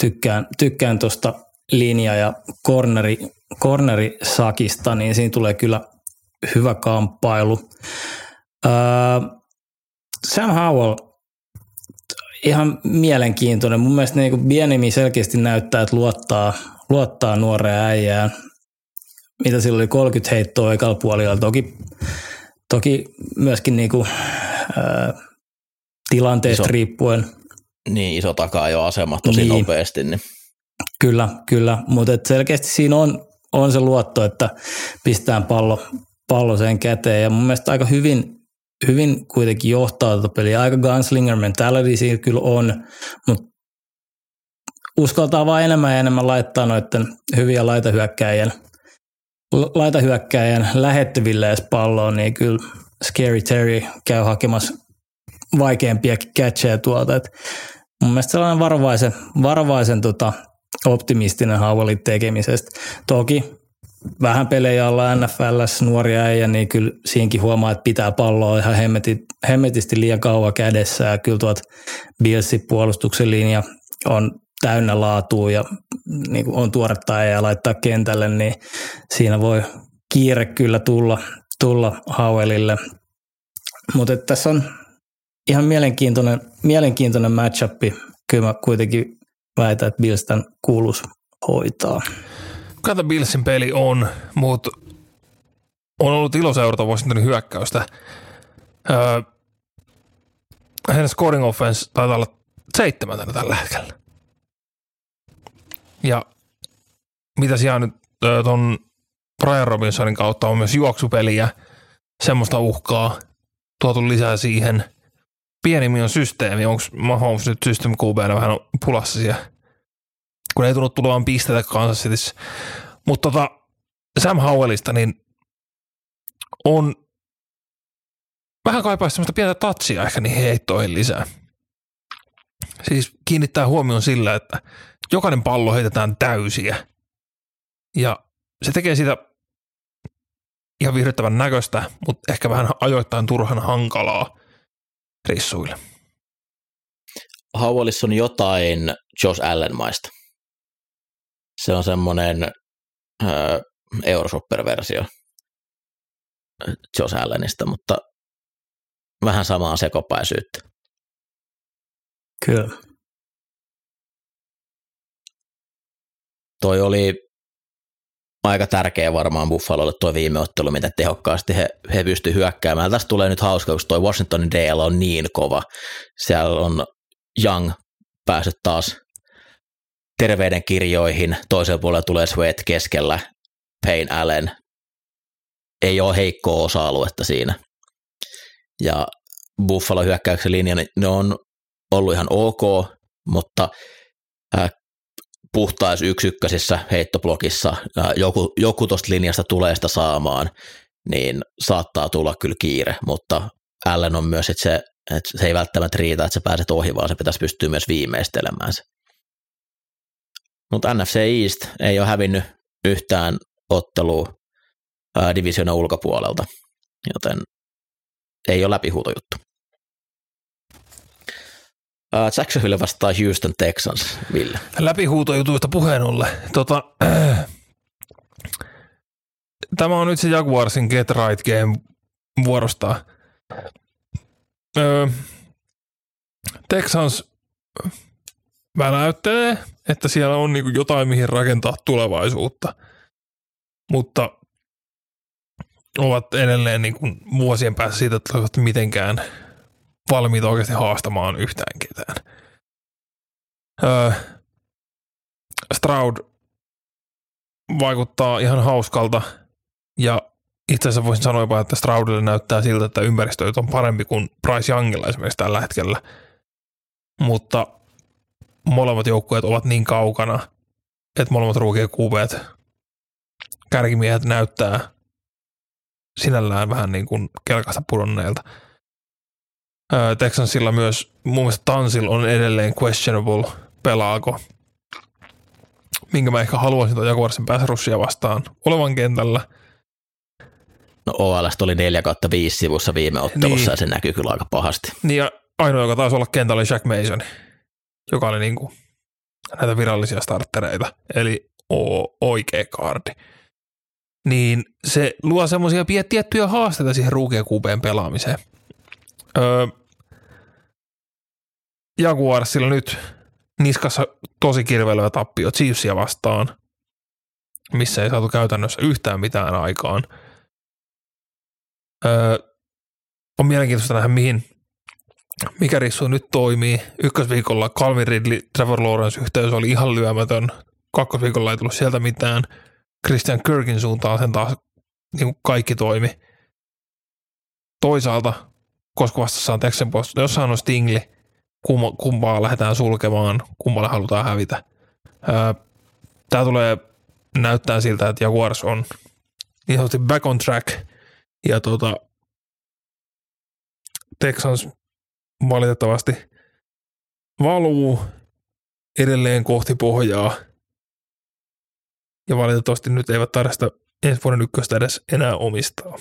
B: Tykkään, tykkään tuosta linja- ja corneri, cornerisakista, niin siinä tulee kyllä hyvä kamppailu. Öö, Sam Howell, ihan mielenkiintoinen. Mun mielestä niin Bienemi selkeästi näyttää, että luottaa, luottaa nuoreen äijään. Mitä sillä oli 30 heittoa ekalla puolella. Toki, toki myöskin niin kuin, öö, tilanteesta Iso. riippuen –
A: niin iso takaa jo asema tosi niin. nopeasti. Niin.
B: Kyllä, kyllä, mutta selkeästi siinä on, on se luotto, että pistää pallo, pallo sen käteen ja mun mielestä aika hyvin, hyvin kuitenkin johtaa tätä peliä. Aika gunslinger mentality siinä kyllä on, mutta uskaltaa vaan enemmän ja enemmän laittaa noiden hyviä laitahyökkäjien, laitahyökkäjien lähettäville edes palloon, niin kyllä Scary Terry käy hakemassa vaikeampia catcheja tuolta. Et mun mielestä sellainen varovaisen, varovaisen tota, optimistinen Howellin tekemisestä. Toki vähän pelejä olla NFL, nuoria äijä, niin kyllä siinkin huomaa, että pitää palloa ihan hemmetit, hemmetisti liian kauan kädessä ja kyllä tuot Billsin puolustuksen linja on täynnä laatua ja niin on tuoretta ja laittaa kentälle, niin siinä voi kiire kyllä tulla, tulla Howellille. Mutta tässä on ihan mielenkiintoinen, mielenkiintoinen matchup. Kyllä mä kuitenkin väitän, että Bills tämän kuuluisi hoitaa.
C: Kata Billsin peli on, mutta on ollut ilo seurata Washingtonin hyökkäystä. Öö, heidän scoring offense taitaa olla seitsemäntenä tällä hetkellä. Ja mitä siellä nyt tuon Brian Robinsonin kautta on myös juoksupeliä, semmoista uhkaa, tuotu lisää siihen – pienimmin on systeemi. Onko Mahomes nyt System QB vähän pulassa siellä? Kun ei tullut tulemaan pisteitä Kansas Cityssä. Mutta tota, Sam Howellista, niin on vähän kaipaisi semmoista pientä tatsia ehkä niihin heittoihin lisää. Siis kiinnittää huomioon sillä, että jokainen pallo heitetään täysiä. Ja se tekee siitä ihan viihdyttävän näköistä, mutta ehkä vähän ajoittain turhan hankalaa reissuille.
A: Howellissa on jotain Josh Allen-maista. Se on semmoinen äh, Euroshopper-versio Josh Allenista, mutta vähän samaa sekopäisyyttä.
B: Kyllä.
A: Toi oli aika tärkeä varmaan Buffalolle tuo viime ottelu, mitä tehokkaasti he, he pystyivät hyökkäämään. Tästä tulee nyt hauska, koska tuo Washingtonin DL on niin kova. Siellä on Young päässyt taas terveyden kirjoihin, toisella puolella tulee Sweat keskellä, Payne Allen. Ei ole heikkoa osa-aluetta siinä. Ja Buffalo hyökkäyksen linja, ne on ollut ihan ok, mutta puhtaissa yksykkösissä heittoblokissa joku, joku tuosta linjasta tulee sitä saamaan, niin saattaa tulla kyllä kiire, mutta Allen on myös, että se, että se ei välttämättä riitä, että sä pääset ohi, vaan se pitäisi pystyä myös viimeistelemään se. Mutta NFC East ei ole hävinnyt yhtään ottelua divisioonan ulkopuolelta, joten ei ole läpihuutojuttu. Jacksonville vastaa Houston Texans, Ville.
C: Läpihuutojutuista puheen ollen. Tota, äh, tämä on nyt se Jaguarsin Get Right Game vuorosta. Öö, Texans väläyttelee, että siellä on niinku jotain, mihin rakentaa tulevaisuutta, mutta ovat edelleen niinku vuosien päässä siitä, että ovat mitenkään valmiita oikeasti haastamaan yhtään ketään. Öö, Stroud vaikuttaa ihan hauskalta ja itse asiassa voisin sanoa jopa, että Stroudille näyttää siltä, että ympäristö on parempi kuin Bryce Youngilla esimerkiksi tällä hetkellä. Mutta molemmat joukkueet ovat niin kaukana, että molemmat ruukien kuveet, kärkimiehet näyttää sinällään vähän niin kuin kelkasta pudonneilta. Texansilla myös mun mielestä Tansil on edelleen questionable, pelaako. Minkä mä ehkä haluaisin tuon Jaguarsin pääsrussia vastaan olevan kentällä.
A: No OL oli 4 kautta 5 sivussa viime ottelussa niin. ja se näkyy kyllä aika pahasti.
C: Niin ja ainoa, joka taisi olla kentällä oli Jack Mason, joka oli niin kuin näitä virallisia starttereita, eli oikea kardi. Niin se luo semmoisia tiettyjä haasteita siihen ruukien pelaamiseen. Öö, Jaguarsilla nyt niskassa tosi kirveilevä tappio Chiefsia vastaan, missä ei saatu käytännössä yhtään mitään aikaan. Öö, on mielenkiintoista nähdä, mihin, mikä rissu nyt toimii. Ykkösviikolla Calvin Ridley, Trevor Lawrence yhteys oli ihan lyömätön. Kakkosviikolla ei tullut sieltä mitään. Christian Kirkin suuntaan sen taas niin kuin kaikki toimi. Toisaalta, koska vastassa on Texan Post, jossain on Stingli, kumpaa lähdetään sulkemaan, kummalle halutaan hävitä. Tämä tulee näyttää siltä, että Jaguars on niin sanotusti back on track ja tota, Texans valitettavasti valuu edelleen kohti pohjaa ja valitettavasti nyt eivät tarvitse ensi vuoden ykköstä edes enää omistaa.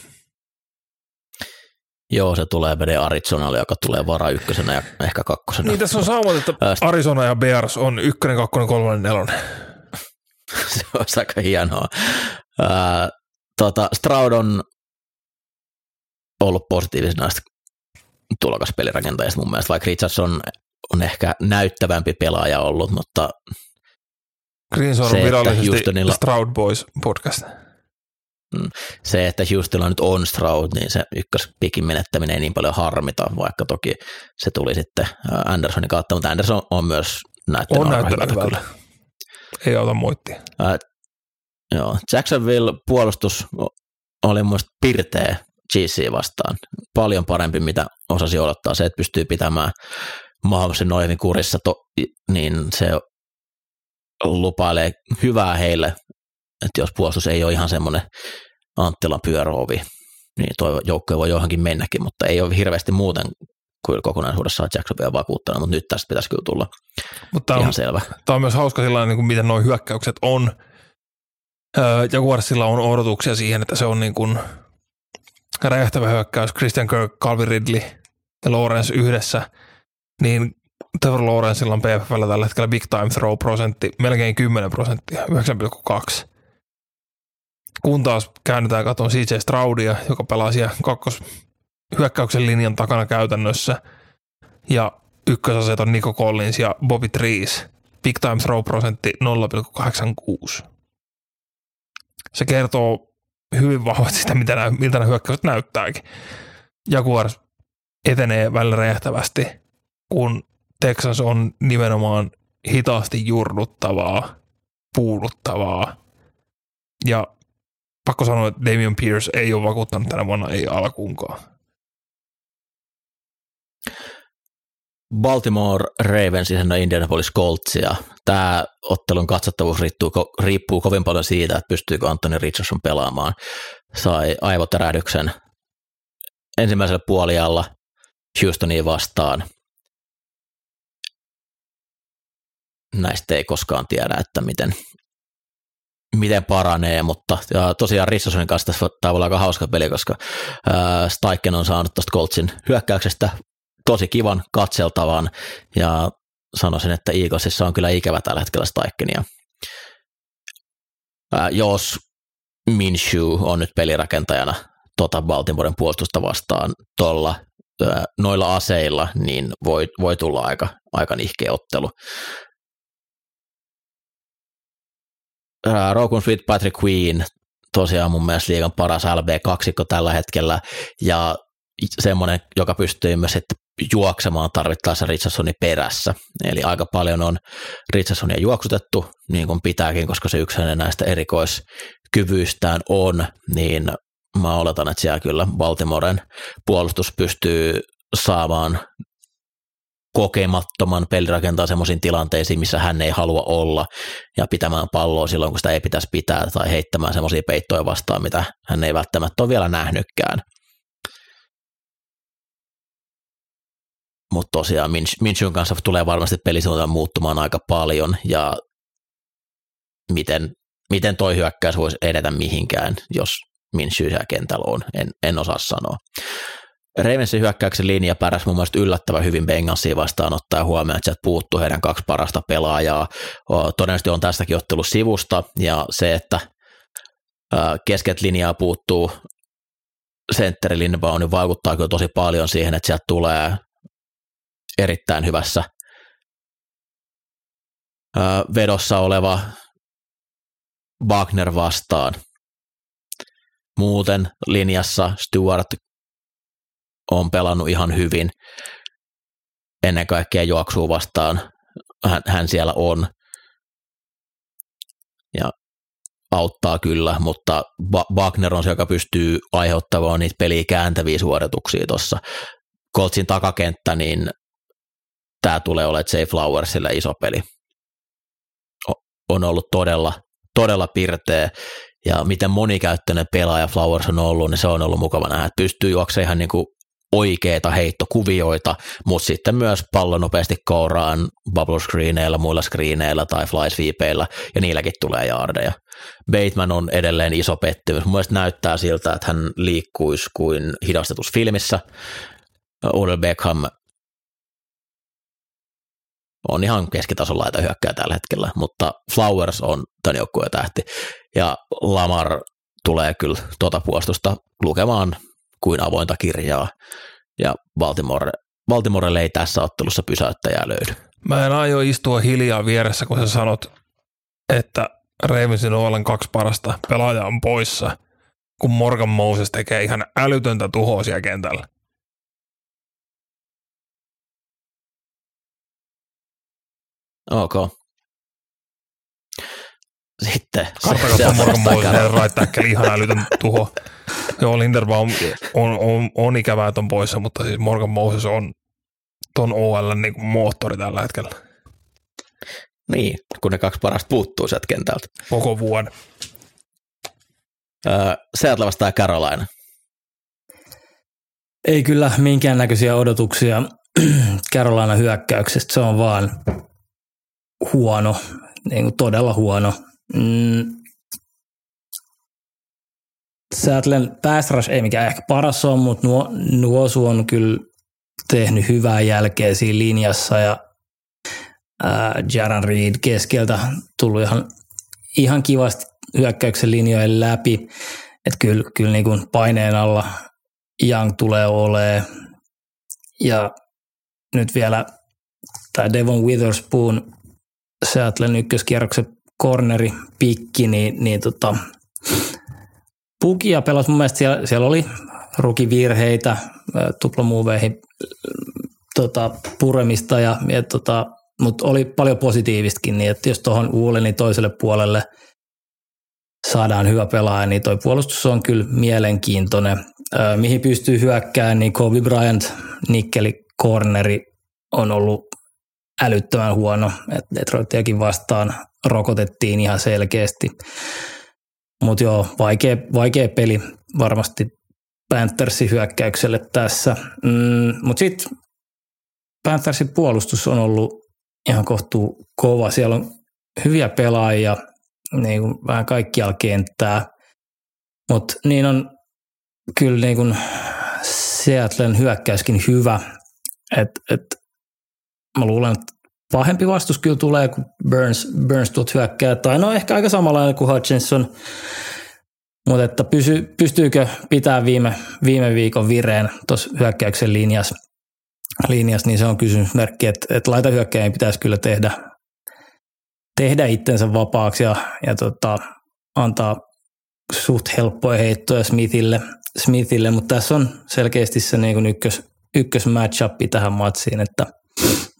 A: Joo, se tulee vede Arizonalle, joka tulee vara ykkösenä ja ehkä kakkosena.
C: Niin, tässä on saamat, että Arizona ja Bears on ykkönen, kakkonen, kolmannen, nelonen.
A: se olisi aika hienoa. Ää, tota, Stroud on ollut positiivisesti näistä tulokaspelirakentajista mun mielestä, vaikka Richardson on ehkä näyttävämpi pelaaja ollut, mutta
C: Greenson on virallisesti Houstonilla, Stroud Boys podcast.
A: Mm. Se, että Houstonilla nyt on Stroud, niin se ykköspikin menettäminen ei niin paljon harmita, vaikka toki se tuli sitten Andersonin kautta, mutta Anderson on myös näyttänyt
C: on näyttänyt hyvältä. Kyllä. Ei auta moittia. Äh,
A: joo, Jacksonville puolustus oli mun pirteä GC vastaan. Paljon parempi, mitä osasi odottaa. Se, että pystyy pitämään Mahomesin noin kurissa, to, niin se lupailee hyvää heille että jos puolustus ei ole ihan semmoinen Anttilan pyöröovi, niin tuo joukko voi johonkin mennäkin, mutta ei ole hirveästi muuten kuin kokonaisuudessaan Jacksonville vakuuttanut, mutta nyt tästä pitäisi kyllä tulla mutta ihan on, selvä.
C: Tämä on myös hauska sellainen, niin kuin miten nuo hyökkäykset on. Jaguarsilla on odotuksia siihen, että se on niin kuin räjähtävä hyökkäys, Christian Kirk, Calvin Ridley ja Lawrence yhdessä, niin Trevor Lawrencella on PFFllä tällä hetkellä big time throw prosentti, melkein 10 prosenttia, 9,2 kun taas käännytään katsomaan CJ Straudia, joka pelaa siellä kakkos hyökkäyksen linjan takana käytännössä. Ja ykkösaseet on Nico Collins ja Bobby Trees. Big time throw prosentti 0,86. Se kertoo hyvin vahvasti sitä, mitä nä- miltä nämä hyökkäykset näyttääkin. Jaguars etenee välillä räjähtävästi, kun Texas on nimenomaan hitaasti jurnuttavaa, puuduttavaa ja pakko sanoa, että Damian Pierce ei ole vakuuttanut tänä vuonna, ei alkuunkaan.
A: Baltimore Ravens ja Indianapolis Coltsia. Tämä ottelun katsottavuus riippuu, riippuu kovin paljon siitä, että pystyykö Anthony Richardson pelaamaan. Sai aivotärähdyksen ensimmäisellä puolialla Houstoniin vastaan. Näistä ei koskaan tiedä, että miten, miten paranee, mutta ja tosiaan Rissasonin kanssa tässä olla aika hauska peli, koska ää, Staiken on saanut tuosta Coltsin hyökkäyksestä tosi kivan katseltavan ja sanoisin, että Eaglesissa on kyllä ikävä tällä hetkellä Staikenia. Ää, jos Minshew on nyt pelirakentajana tota Baltimoren puolustusta vastaan tuolla noilla aseilla, niin voi, voi tulla aika, aika nihkeä ottelu. Sweet Patrick Queen, tosiaan mun mielestä liigan paras LB-kaksikko tällä hetkellä, ja semmoinen, joka pystyy myös että juoksemaan tarvittaessa Richardsonin perässä. Eli aika paljon on Richardsonia juoksutettu, niin kuin pitääkin, koska se yksi näistä erikoiskyvyistään on, niin mä oletan, että siellä kyllä Baltimoren puolustus pystyy saamaan kokemattoman pelirakentaa semmoisiin tilanteisiin, missä hän ei halua olla ja pitämään palloa silloin, kun sitä ei pitäisi pitää tai heittämään semmoisia peittoja vastaan, mitä hän ei välttämättä ole vielä nähnytkään. Mutta tosiaan Minchun kanssa tulee varmasti pelisuuntaan muuttumaan aika paljon ja miten, miten toi hyökkäys voisi edetä mihinkään, jos Minshew siellä kentällä on, en, en osaa sanoa. Ravensin hyökkäyksen linja pärjäsi mun mielestä yllättävän hyvin Bengalsia vastaan ottaa huomioon, että sieltä puuttuu heidän kaksi parasta pelaajaa. Todennäköisesti on tästäkin ottelu sivusta ja se, että kesket linjaa puuttuu sentteri Lindebaum, niin vaikuttaa kyllä tosi paljon siihen, että sieltä tulee erittäin hyvässä vedossa oleva Wagner vastaan. Muuten linjassa Stuart on pelannut ihan hyvin. Ennen kaikkea juoksuu vastaan hän, hän siellä on. Ja auttaa kyllä, mutta Wagner on se, joka pystyy aiheuttamaan niitä peliä kääntäviä suorituksia tuossa. Coltsin takakenttä, niin tämä tulee olemaan Jay Flowersille iso peli. On ollut todella, todella pirteä ja miten monikäyttöinen pelaaja Flowers on ollut, niin se on ollut mukava nähdä, että pystyy juoksemaan ihan niin kuin oikeita heittokuvioita, mutta sitten myös pallo nopeasti kouraan bubble screeneillä, muilla screeneillä tai fly sweepeillä, ja niilläkin tulee jaardeja. Bateman on edelleen iso pettymys. Mun mielestä näyttää siltä, että hän liikkuisi kuin hidastetus filmissä. Odell Beckham on ihan keskitason laita hyökkää tällä hetkellä, mutta Flowers on tämän joukkueen tähti. Ja Lamar tulee kyllä tuota puolustusta lukemaan kuin avointa kirjaa. Ja Baltimore, Baltimorelle ei tässä ottelussa pysäyttäjää löydy.
C: Mä en aio istua hiljaa vieressä, kun sä sanot, että Ravensin OLn kaksi parasta pelaajaa on poissa, kun Morgan Moses tekee ihan älytöntä tuhoa siellä kentällä.
A: Ok. Sitten
C: Moses right tackle, ihan älytön tuho. Joo, Linderbaum on, on, on ikävää, että on poissa, mutta siis Morgan Moses on ton OL niin moottori tällä hetkellä.
A: Niin, kun ne kaksi parasta puuttuu sieltä kentältä.
C: Koko vuoden.
A: Öö, Seattle vastaa Carolina.
B: Ei kyllä minkäännäköisiä odotuksia Carolina hyökkäyksestä. Se on vaan huono, niin kuin todella huono. Mm. Seattlen pass rush ei mikään ehkä paras on, mutta nuo, Nuosu on kyllä tehnyt hyvää jälkeä siinä linjassa ja ää, Jaran Reed keskeltä tullut ihan, ihan kivasti hyökkäyksen linjojen läpi. Että kyllä, kyllä niin kuin paineen alla Young tulee olemaan. Ja nyt vielä tämä Devon Witherspoon Seattlein ykköskierroksen corneri pikki, niin, niin tota, Pukia pelasi mun mielestä siellä, siellä oli rukivirheitä, tuplamuuveihin tota, puremista, ja, ja tota, mutta oli paljon positiivistakin, niin että jos tuohon Uulenin toiselle puolelle saadaan hyvä pelaaja, niin toi puolustus on kyllä mielenkiintoinen. mihin pystyy hyökkäämään, niin Kobe Bryant, nikkeli, corneri, on ollut älyttömän huono. Et Detroitiakin vastaan rokotettiin ihan selkeästi. Mutta joo, vaikea, vaikea peli varmasti Panthersin hyökkäykselle tässä. Mm, Mutta sitten Panthersin puolustus on ollut ihan kohtuu kova. Siellä on hyviä pelaajia niin kuin vähän kaikkialla kenttää, mutta niin on kyllä niin kuin Seattlen hyökkäyskin hyvä. Et, et, mä luulen, että pahempi vastus kyllä tulee, kun Burns, Burns tuot hyökkää. Tai no ehkä aika samanlainen kuin Hutchinson. Mutta että pysy, pystyykö pitää viime, viime viikon vireen tuossa hyökkäyksen linjassa, linjas, niin se on kysymysmerkki, että, että laita hyökkäjien pitäisi kyllä tehdä, tehdä itsensä vapaaksi ja, ja tota, antaa suht helppoja heittoja Smithille, Smithille, mutta tässä on selkeästi se niin kuin ykkös, ykkös matchup tähän matsiin, että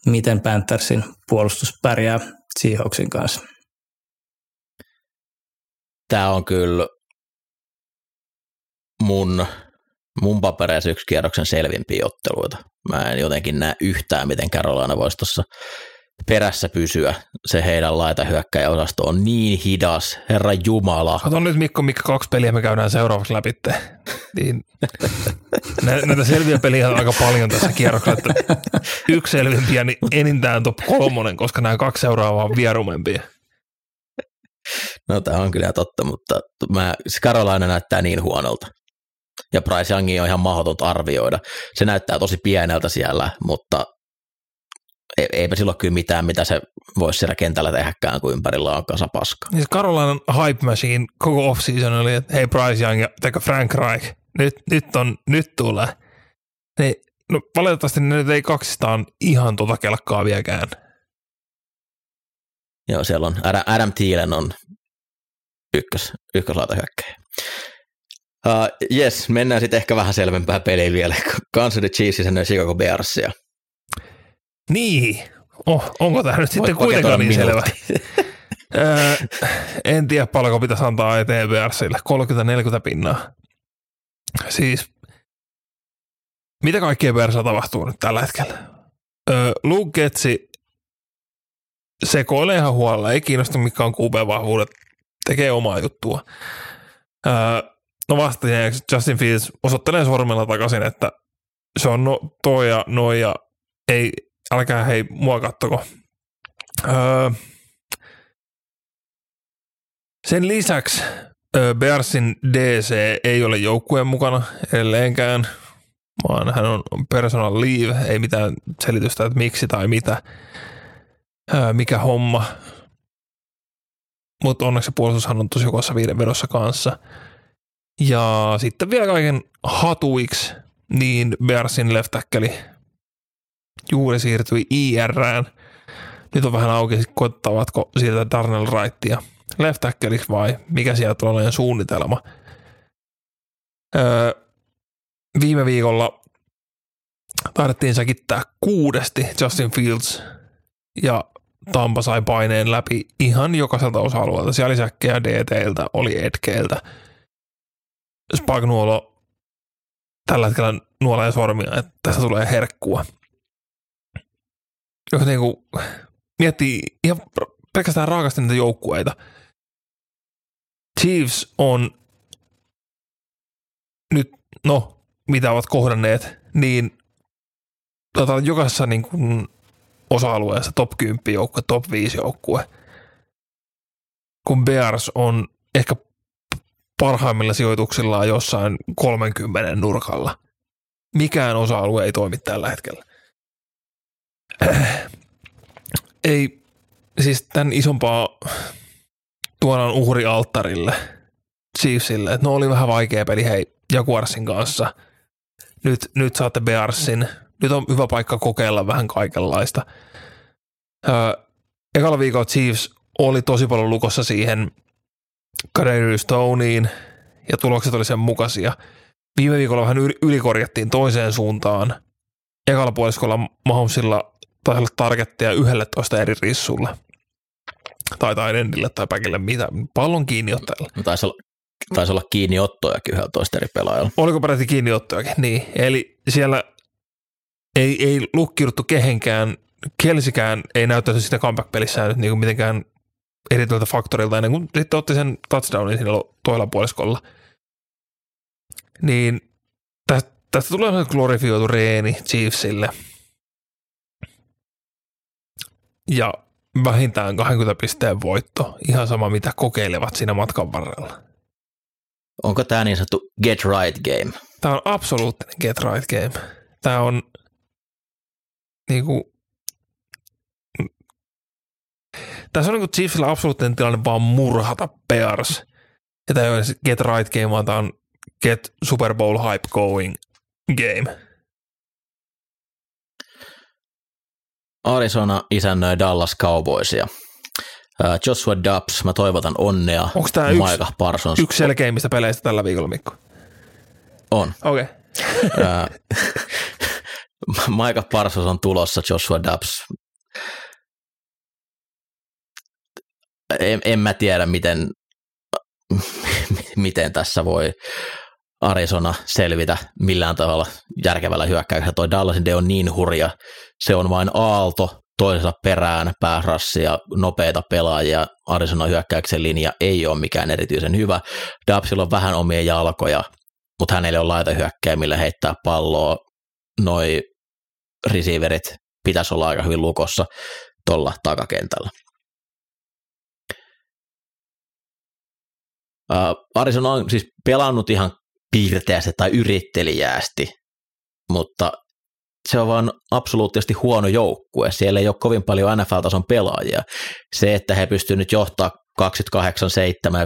B: miten Panthersin puolustus pärjää Seahawksin kanssa.
A: Tämä on kyllä mun, mun papereissa yksi kierroksen selvimpiä otteluita. Mä en jotenkin näe yhtään, miten Carolina voisi tuossa perässä pysyä. Se heidän laitahyökkäjäosasto on niin hidas, herra Jumala.
C: Kato nyt Mikko, mikä kaksi peliä me käydään seuraavaksi läpi. Niin, näitä selviä peliä on aika paljon tässä kierroksessa. Että yksi selvimpiä, niin enintään top kolmonen, koska nämä kaksi seuraavaa on vierumempia.
A: No tämä on kyllä totta, mutta mä, Carolina näyttää niin huonolta. Ja Bryce Youngi on ihan mahdotonta arvioida. Se näyttää tosi pieneltä siellä, mutta eipä silloin kyllä mitään, mitä se voisi siellä kentällä tehdäkään, kun ympärillä on kasa paska.
C: Niin Carolinan hype machine koko off-season oli, että hei Bryce Young ja teka Frank Reich, nyt, nyt, on, nyt tulee. Niin, no valitettavasti ne nyt ei kaksistaan ihan tuota kelkkaa vieläkään.
A: Joo, siellä on Adam, Adam Thielen on ykkös, ykköslaitahyökkäjä. Uh, yes, mennään sitten ehkä vähän selvempää peliä vielä. Kansas City Chiefs ja Chicago Bearsia.
C: Niin, oh, onko tämä nyt sitten kuitenkaan niin selvä? öö, en tiedä paljonko pitäisi antaa eteen Bearsille, 30-40 pinnaa. Siis, mitä kaikkea Bearsa tapahtuu nyt tällä hetkellä? Öö, Luke Getsi sekoilee ihan huolella, ei kiinnosta mikä on QB-vahvuudet, tekee omaa juttua. Öö, no vastaajien Justin Fields osoittelee sormella takaisin, että se on no, toi ja noi ja ei, älkää hei mua kattoko. Öö, sen lisäksi Bearsin DC ei ole joukkueen mukana edelleenkään, vaan hän on personal leave, ei mitään selitystä, että miksi tai mitä, öö, mikä homma. Mutta onneksi puolustushan on tosi kovassa viiden vedossa kanssa. Ja sitten vielä kaiken hatuiksi, niin Bearsin left tackle juuri siirtyi IRään. Nyt on vähän auki, koettavatko sieltä Darnell Wrightia left vai mikä sieltä on suunnitelma. Öö, viime viikolla taidettiin säkittää kuudesti Justin Fields ja Tampa sai paineen läpi ihan jokaiselta osa-alueelta. Siellä oli säkkejä DTiltä, oli Edkeiltä. Spagnuolo tällä hetkellä nuolee sormia, että tässä tulee herkkua jos niinku miettii ihan pelkästään raakasti niitä joukkueita. Chiefs on nyt, no, mitä ovat kohdanneet, niin tota, jokaisessa niin kuin osa-alueessa top 10 joukkue, top 5 joukkue. Kun Bears on ehkä parhaimmilla sijoituksilla jossain 30 nurkalla. Mikään osa-alue ei toimi tällä hetkellä ei, siis tämän isompaa tuodaan uhri alttarille Chiefsille, että no oli vähän vaikea peli hei Jaguarsin kanssa. Nyt, nyt saatte Bearsin. Nyt on hyvä paikka kokeilla vähän kaikenlaista. Öö, ekalla viikolla Chiefs oli tosi paljon lukossa siihen Kaderi Stoneen ja tulokset oli sen mukaisia. Viime viikolla vähän ylikorjattiin toiseen suuntaan. Ekalla puoliskolla Mahomesilla taisi olla targetteja 11 eri rissulle. Tai tai endille tai päkille, mitä, pallon kiinniottajalle.
A: No, taisi olla, taisi olla kiinniottojakin 11 eri pelaajalla.
C: Oliko peräti kiinniottojakin? Niin, eli siellä ei, ei lukkiuduttu kehenkään. Kelsikään ei näyttäisi sitä comeback-pelissään nyt niin kuin mitenkään erityiseltä faktorilta ennen kuin sitten otti sen touchdownin siinä toisella puoliskolla. Niin tästä, tästä tulee glorifioitu reeni Chiefsille. Ja vähintään 20 pisteen voitto, ihan sama mitä kokeilevat siinä matkan varrella.
A: Onko tämä niin sanottu get right game?
C: Tämä on absoluuttinen get right game. Tämä on niin kuin, tässä on niin kuin Chiefsillä absoluuttinen tilanne vaan murhata Bears. Ja tämä ei ole get right game, vaan tämä on get Super Bowl hype going game.
A: Arizona isännöi Dallas Cowboysia. Joshua Dubs, mä toivotan onnea.
C: Onko tämä yksi, Parsons. yksi selkeimmistä peleistä tällä viikolla, Mikko?
A: On.
C: Okei. Okay.
A: Maika Parsons on tulossa, Joshua Dubs. En, en mä tiedä, miten, miten tässä voi Arizona selvitä millään tavalla järkevällä hyökkäyksellä. Toi Dallasin de on niin hurja. Se on vain aalto toisella perään, pääsrassi ja nopeita pelaajia. Arizona hyökkäyksen linja ei ole mikään erityisen hyvä. Dubsilla on vähän omia jalkoja, mutta hänelle on laita hyökkäjä, millä heittää palloa. Noi receiverit pitäisi olla aika hyvin lukossa tuolla takakentällä. Arizona on siis pelannut ihan piirteästi tai yrittelijäästi, mutta se on vaan absoluuttisesti huono joukkue. Siellä ei ole kovin paljon NFL-tason pelaajia. Se, että he pystyvät nyt johtaa 28-7 ja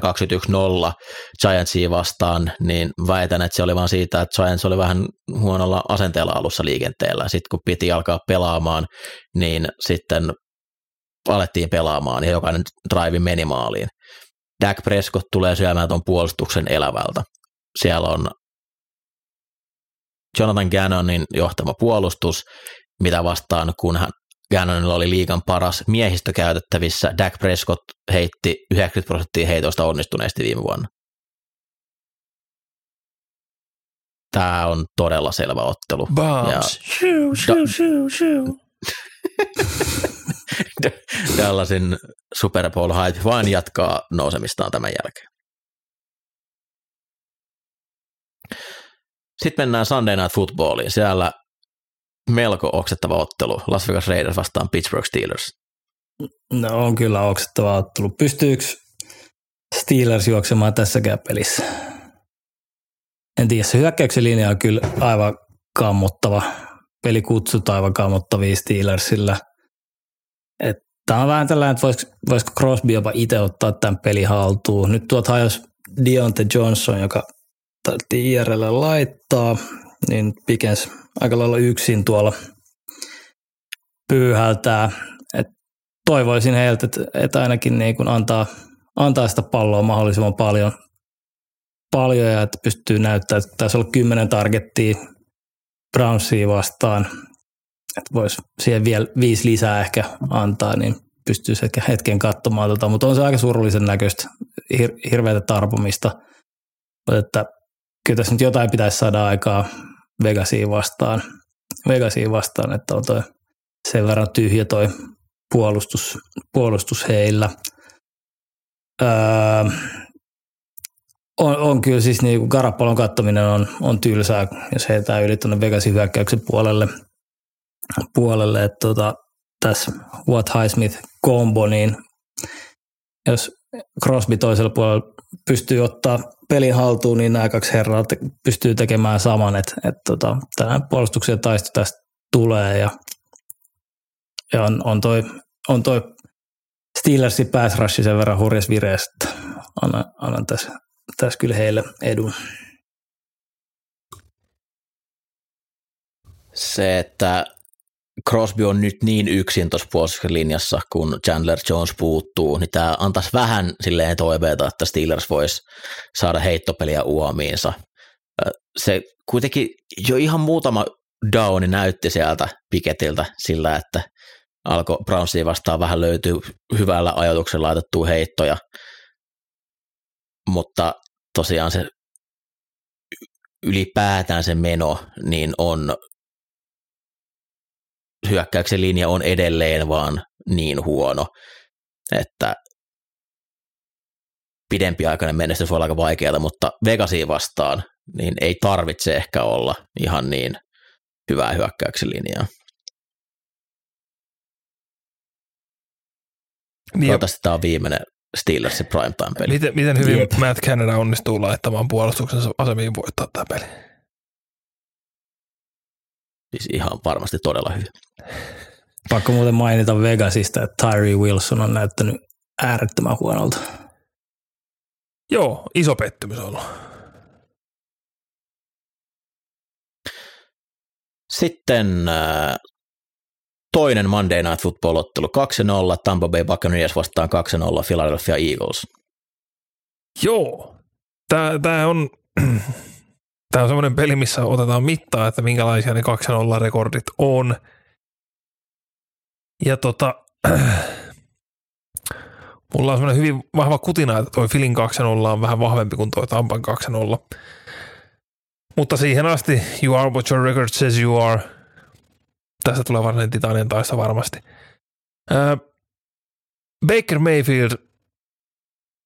A: 21-0 Giantsia vastaan, niin väitän, että se oli vaan siitä, että Giants oli vähän huonolla asenteella alussa liikenteellä. Sitten kun piti alkaa pelaamaan, niin sitten alettiin pelaamaan ja jokainen drive meni maaliin. Dak Prescott tulee syömään tuon puolustuksen elävältä. Siellä on Jonathan Gannonin johtama puolustus, mitä vastaan, kun hän Gannonilla oli liigan paras miehistö käytettävissä, Dak Prescott heitti 90 prosenttia heitoista onnistuneesti viime vuonna. Tämä on todella selvä ottelu.
C: Bombs. Shoo, shoo, shoo, shoo.
A: Dallasin Super Bowl hype vain jatkaa nousemistaan tämän jälkeen. Sitten mennään Sunday Night Footballiin. Siellä melko oksettava ottelu. Las Vegas Raiders vastaan Pittsburgh Steelers.
B: No on kyllä oksettava ottelu. Pystyykö Steelers juoksemaan tässäkään pelissä? En tiedä, se hyökkäyksen linja on kyllä aivan kammottava. Peli kutsut aivan kammottavia Steelersillä. Tämä on vähän tällainen, että voisiko, voisiko Crosby jopa itse ottaa tämän peli haltuun. Nyt tuot hajos Deontay Johnson, joka tarvittiin IRL laittaa, niin Pikens aika lailla yksin tuolla pyyhältää. Et toivoisin heiltä, että, että ainakin niin kun antaa, antaa sitä palloa mahdollisimman paljon, paljon ja että pystyy näyttämään, että tässä olla kymmenen targettia Brownsia vastaan, että voisi siihen vielä viisi lisää ehkä antaa, niin pystyy ehkä hetken katsomaan, tota, mutta on se aika surullisen näköistä, hir- hirveätä tarpomista. Mutta että kyllä tässä nyt jotain pitäisi saada aikaa Vegasiin vastaan, Vegasiin vastaan että on toi sen verran tyhjä toi puolustus, puolustus heillä. Öö, on, on, kyllä siis niin kuin kattominen on, on tylsää, jos heitää yli tuonne Vegasin hyökkäyksen puolelle, puolelle että tota, tässä What Highsmith kombo, niin jos Crosby toisella puolella pystyy ottaa pelin haltuun, niin nämä kaksi herraa te- pystyy tekemään saman, että et tota, tänään puolustuksen taisto tästä tulee ja, ja on, on, toi, on toi Steelersin rush sen verran hurjas vireessä, että annan, annan tässä, tässä kyllä heille edun.
A: Se, että Crosby on nyt niin yksin tuossa puolustuslinjassa, kun Chandler Jones puuttuu, niin tämä antaisi vähän silleen toiveita, että Steelers voisi saada heittopeliä uomiinsa. Se kuitenkin jo ihan muutama downi näytti sieltä Piketiltä sillä, että alkoi Brownsia vastaan vähän löytyy hyvällä ajatuksella laitettua heittoja, mutta tosiaan se ylipäätään se meno niin on hyökkäyksen linja on edelleen vaan niin huono, että pidempiaikainen menestys voi olla aika vaikeaa, mutta Vegasiin vastaan niin ei tarvitse ehkä olla ihan niin hyvää hyökkäyksen linjaa. Niin Toivottavasti tämä on viimeinen Steelersin primetime-peli.
C: Miten, miten hyvin Jep. Matt Canada onnistuu laittamaan puolustuksensa asemiin voittaa tämä peli?
A: Siis ihan varmasti todella hyvin.
B: Pakko muuten mainita Vegasista, että Tyree Wilson on näyttänyt äärettömän huonolta.
C: Joo, iso pettymys on ollut.
A: Sitten äh, toinen Monday Night Football-ottelu 2-0, Tampa Bay Buccaneers vastaan 2-0 Philadelphia Eagles.
C: Joo, tämä, tämä on, tämä on semmoinen peli, missä otetaan mittaa, että minkälaisia ne 2-0 rekordit on. Ja tota, mulla on semmoinen hyvin vahva kutina, että toi Filin 2-0 on vähän vahvempi kuin toi Tampan 2-0. Mutta siihen asti, you are what your record says you are – Tästä tulee varsinainen titanien taista varmasti. Ää, Baker Mayfield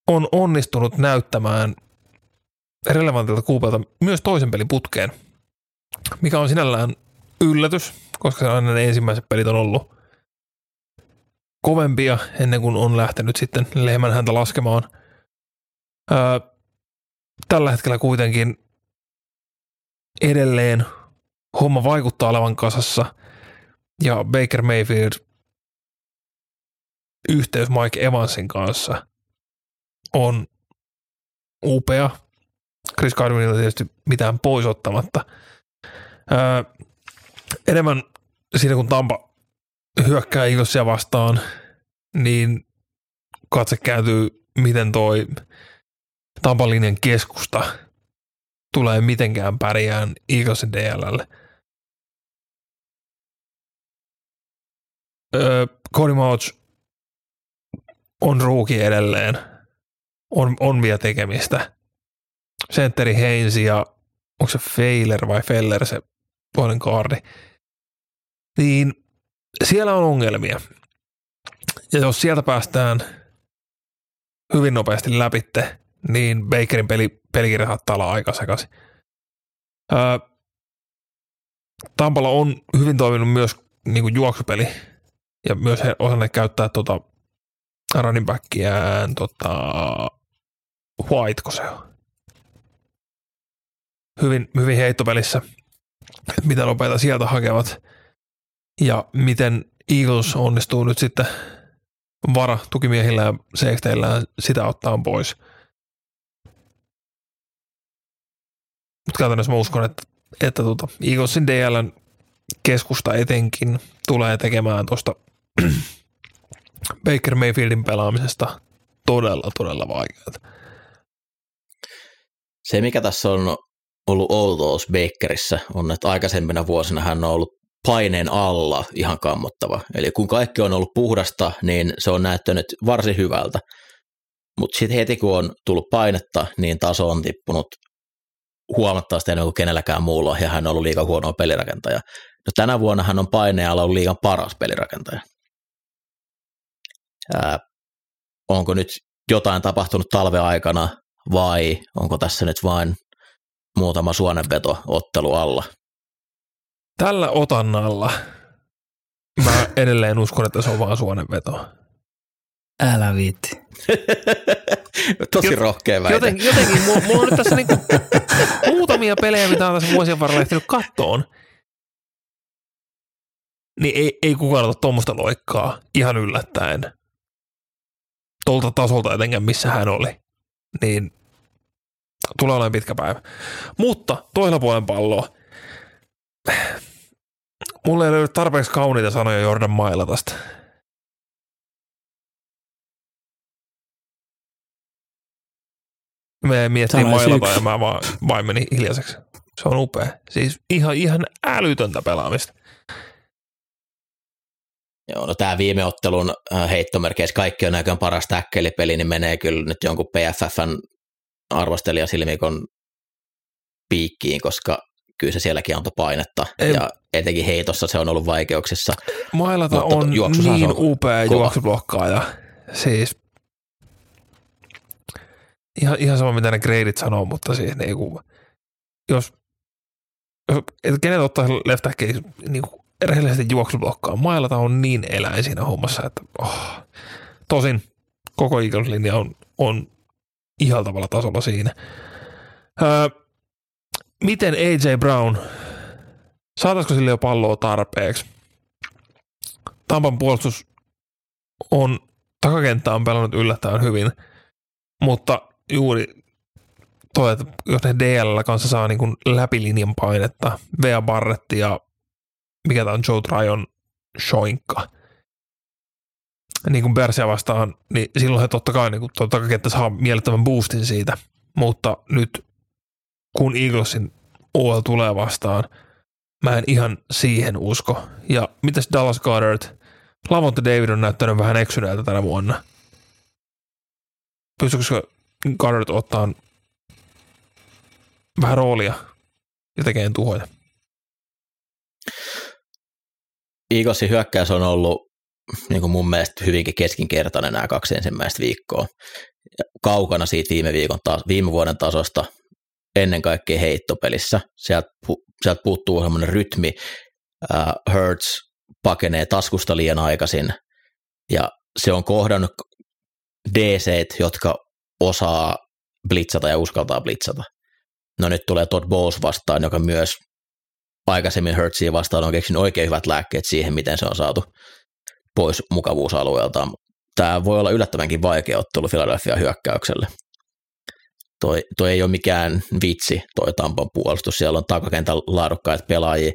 C: on onnistunut näyttämään relevantilta kuupelta myös toisen pelin putkeen, mikä on sinällään yllätys, koska se aina ne ensimmäiset pelit on ollut kovempia ennen kuin on lähtenyt sitten lehmän häntä laskemaan. Ää, tällä hetkellä kuitenkin edelleen homma vaikuttaa olevan kasassa – ja Baker Mayfield yhteys Mike Evansin kanssa on upea. Chris Godwinilla tietysti mitään pois ottamatta. Ää, enemmän siinä kun Tampa hyökkää Eaglesia vastaan, niin katse kääntyy, miten toi Tampan linjan keskusta tulee mitenkään pärjään Eaglesin öö, Cody Mouch on ruuki edelleen. On, on vielä tekemistä. Sentteri Heinz ja onko se Feiler vai Feller se toinen kaardi. Niin siellä on ongelmia. Ja jos sieltä päästään hyvin nopeasti läpitte, niin Bakerin peli, pelikirja saattaa olla aika sekaisin. Öö, Tampalla on hyvin toiminut myös niin kuin juoksupeli ja myös he osanneet käyttää tota running backiään tota, White, kun se on. Hyvin, hyvin heittopelissä, että mitä nopeita sieltä hakevat ja miten Eagles onnistuu nyt sitten vara tukimiehillä ja safetyillä sitä ottaa pois. Mutta käytännössä mä uskon, että, että tuota, Eaglesin DLn keskusta etenkin tulee tekemään tuosta Baker Mayfieldin pelaamisesta todella, todella vaikeaa.
A: Se, mikä tässä on ollut outous Bakerissä, on, että aikaisempina vuosina hän on ollut paineen alla ihan kammottava. Eli kun kaikki on ollut puhdasta, niin se on näyttänyt varsin hyvältä. Mutta sitten heti kun on tullut painetta, niin taso on tippunut huomattavasti enemmän kuin kenelläkään muulla, ja hän on ollut liikaa huonoa pelirakentaja. No tänä vuonna hän on painealla ollut liigan paras pelirakentaja. Ää, onko nyt jotain tapahtunut talven aikana vai onko tässä nyt vain muutama suonenveto ottelu alla?
C: Tällä otannalla mä edelleen uskon, että se on vaan suonenveto.
B: Älä viitti.
A: Tosi rohkea väite.
C: Joten, jotenkin, mulla, mulla on nyt tässä niinku muutamia pelejä, mitä on tässä vuosien varrella ehtinyt kattoon. Niin ei, ei kukaan ota tuommoista loikkaa ihan yllättäen tuolta tasolta etenkään, missä hän oli, niin tulee olemaan pitkä päivä. Mutta toisella puolen palloa. Mulle ei löydy tarpeeksi kauniita sanoja Jordan Mailatasta. Me miettii Mailata ja mä vaan, vain menin hiljaiseksi. Se on upea. Siis ihan, ihan älytöntä pelaamista.
A: Joo, no tämä viime ottelun äh, heittomerkeissä kaikki on näköjään paras täkkelipeli, niin menee kyllä nyt jonkun PFFn arvostelijasilmikon piikkiin, koska kyllä se sielläkin antoi painetta.
C: Ei-
A: Ja etenkin heitossa se on ollut vaikeuksissa.
C: Mailata on niin
A: on
C: upea
A: kova.
C: juoksublokkaaja. Siis ihan, ihan sama mitä ne gradeit sanoo, mutta siis niinku, jos, jos et kenet ottaa left niin rehellisesti juoksublokkaa, Mailata on niin eläin siinä hommassa, että oh. tosin koko Eagles-linja on, on ihaltavalla tasolla siinä. Öö, miten AJ Brown, saataisiko sille jo palloa tarpeeksi? Tampan puolustus on, takakenttä on pelannut yllättävän hyvin, mutta juuri toi, että jos ne DL kanssa saa niin kuin läpilinjan painetta, Vea Barrett ja mikä tämä on Joe Tryon shoinkka, niin kuin Bersia vastaan, niin silloin he totta kai niin kuin, toi takakenttä saa mielettömän boostin siitä, mutta nyt kun Eaglesin OL tulee vastaan, mä en ihan siihen usko. Ja mitäs Dallas Goddard? Lavonte David on näyttänyt vähän eksyneeltä tänä vuonna. Pystyykö Goddard ottaa vähän roolia ja tekemään tuhoja?
A: Eaglesin hyökkäys on ollut niin kuin mun mielestä hyvinkin keskinkertainen nämä kaksi ensimmäistä viikkoa. Kaukana siitä viime, viikon viime vuoden tasosta, ennen kaikkea heittopelissä. Sieltä, pu- sieltä puuttuu semmoinen rytmi. Uh, Hurts pakenee taskusta liian aikaisin ja se on kohdannut dc jotka osaa blitzata ja uskaltaa blitzata. No nyt tulee Todd Bowles vastaan, joka myös aikaisemmin Hurtsia vastaan on keksinyt oikein hyvät lääkkeet siihen, miten se on saatu pois mukavuusalueeltaan. Tämä voi olla yllättävänkin vaikea ottelu Philadelphia hyökkäykselle. Toi, toi ei ole mikään vitsi, toi Tampan puolustus. Siellä on takakentällä laadukkaita pelaajia.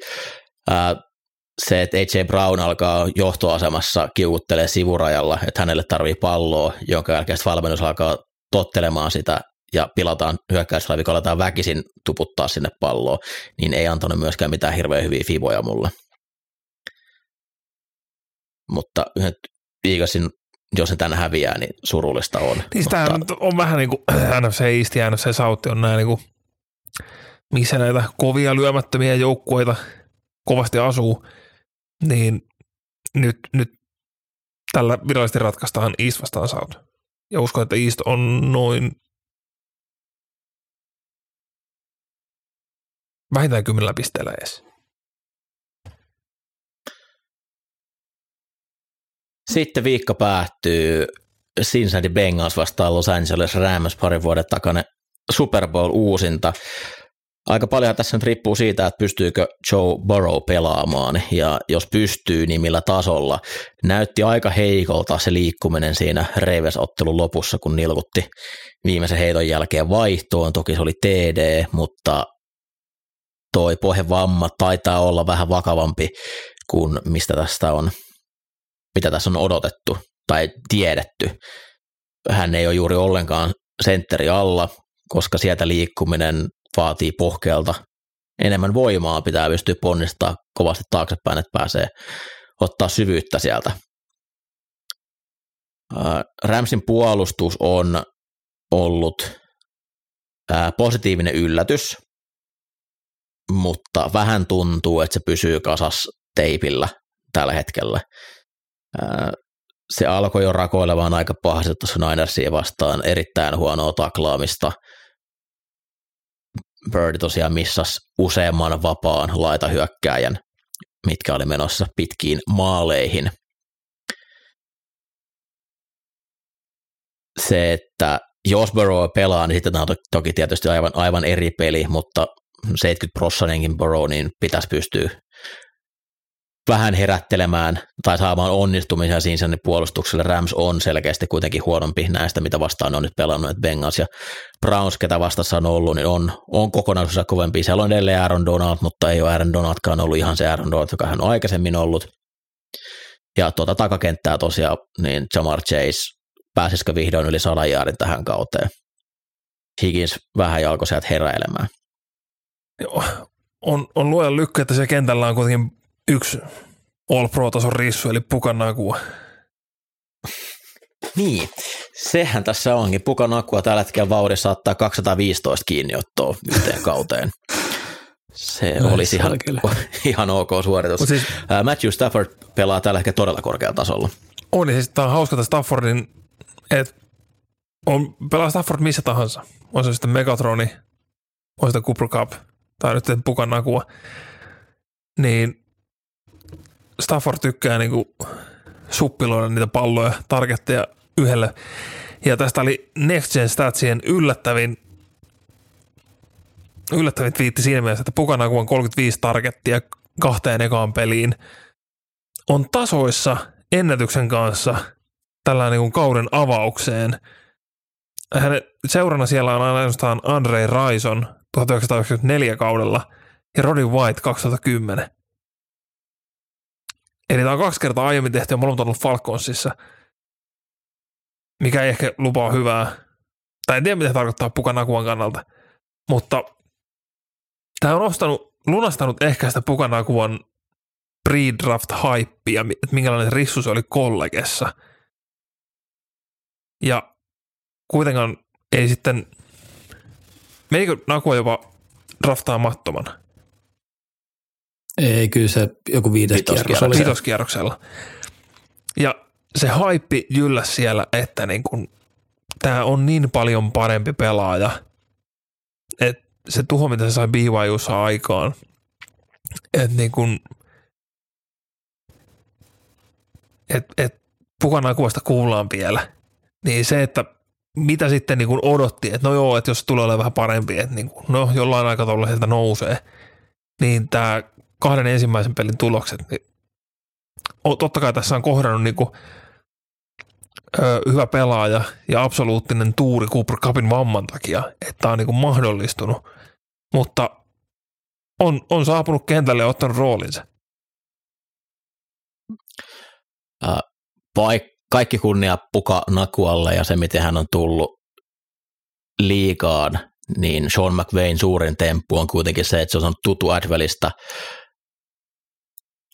A: Se, että AJ Brown alkaa johtoasemassa kiukuttelee sivurajalla, että hänelle tarvii palloa, jonka jälkeen valmennus alkaa tottelemaan sitä ja pilataan hyökkäysraivikolla, aletaan väkisin tuputtaa sinne palloa, niin ei antanut myöskään mitään hirveän hyviä fiboja mulle. Mutta nyt Eaglesin, jos ne tänne häviää, niin surullista on.
C: Niin sitä
A: Mutta
C: on vähän niin kuin NFC East ja NFC South on nämä niin kuin, missä näitä kovia lyömättömiä joukkueita kovasti asuu, niin nyt, nyt tällä virallisesti ratkaistaan East vastaan South. Ja uskon, että East on noin vähintään kymmenellä pisteellä edes.
A: Sitten viikko päättyy Cincinnati Bengals vastaan Los Angeles Rams parin vuoden takana Super Bowl uusinta. Aika paljon tässä nyt riippuu siitä, että pystyykö Joe Burrow pelaamaan ja jos pystyy, niin millä tasolla. Näytti aika heikolta se liikkuminen siinä Ravens-ottelun lopussa, kun nilkutti viimeisen heiton jälkeen vaihtoon. Toki se oli TD, mutta toi pohjevamma taitaa olla vähän vakavampi kuin mistä tästä on, mitä tässä on odotettu tai tiedetty. Hän ei ole juuri ollenkaan sentteri alla, koska sieltä liikkuminen vaatii pohkeelta enemmän voimaa, pitää pystyä ponnistaa kovasti taaksepäin, että pääsee ottaa syvyyttä sieltä. Ramsin puolustus on ollut positiivinen yllätys, mutta vähän tuntuu, että se pysyy kasas teipillä tällä hetkellä. Se alkoi jo rakoilemaan aika pahasti tuossa Ninersia vastaan, erittäin huonoa taklaamista. Bird tosiaan missas useamman vapaan laitahyökkääjän, mitkä oli menossa pitkiin maaleihin. Se, että jos Burrow pelaa, niin sitten tämä on toki tietysti aivan, aivan eri peli, mutta 70 prosenttinkin Burrow, niin pitäisi pystyä vähän herättelemään tai saamaan onnistumisia siinä puolustukselle. Rams on selkeästi kuitenkin huonompi näistä, mitä vastaan on nyt pelannut, että Bengals ja Browns, ketä vastassa on ollut, niin on, on kokonaisuudessa kovempi. Siellä on edelleen Aaron Donald, mutta ei ole Aaron Donaldkaan ollut ihan se Aaron Donald, joka hän on aikaisemmin ollut. Ja tuota takakenttää tosiaan, niin Jamar Chase, pääsisikö vihdoin yli sadan jaarin tähän kauteen? Higgins vähän jalkoi sieltä heräilemään.
C: Joo. On, on luojan lykkä, että se kentällä on kuitenkin yksi All Pro-tason rissu, eli Pukanakua.
A: Niin, sehän tässä onkin. Pukanakua tällä hetkellä vauhdissa saattaa 215 kiinni ottoa yhteen kauteen. Se
B: No,
A: olisi ihan, ihan ok suoritus.
C: Mut siis
A: Matthew Stafford pelaa tällä hetkellä todella korkealla tasolla.
C: on, ja siis tämä on hauska tämä Staffordin, että on, pelaa Stafford missä tahansa. On se sitten Megatroni, on sitä Cooper Cup, tai nyt Pukan nakua. Niin Stafford tykkää niinku suppiloida niitä palloja, targetteja yhdelle. Ja tästä oli Next Gen Statsien yllättävin yllättävin twiitti siinä mielessä, että Pukanaku on 35 targettia kahteen ekaan peliin. On tasoissa ennätyksen kanssa tällä niin kuin kauden avaukseen. Hänen seurana siellä on ainoastaan Andre Raison 1994 kaudella ja Roddy White 2010. Eli tämä on kaksi kertaa aiemmin tehty ja molemmat on ollut Falconsissa, mikä ei ehkä lupaa hyvää. Tai en tiedä, mitä tarkoittaa Pukanakuan kannalta. Mutta tämä on ostanut, lunastanut ehkä sitä Pukanakuan pre-draft hypeä, että minkälainen rissu se oli kollegessa. Ja kuitenkaan ei sitten, menikö Nakua jopa draftaamattoman
B: Ei, kyllä se joku viides kierros oli.
C: vitoskierroksella. Ja se hype jylläs siellä, että niin kun, tämä on niin paljon parempi pelaaja, että se tuho, mitä se sai BYUssa aikaan, että niin kun, et, et Pukan kuvasta kuullaan vielä, niin se, että mitä sitten niin kun odotti, että no joo, että jos tulee olemaan vähän parempi, että niin kun, no jollain aikataululla sieltä nousee, niin tämä kahden ensimmäisen pelin tulokset, niin totta kai tässä on kohdannut niin kuin, ö, hyvä pelaaja ja absoluuttinen tuuri Cooper Cupin vamman takia, että tämä on niin kuin mahdollistunut, mutta on, on saapunut kentälle ja ottanut roolinsa.
A: Vaik- kaikki kunnia Puka Nakualle ja se, miten hän on tullut liigaan, niin Sean McVayn suurin temppu on kuitenkin se, että se on tutu Advelista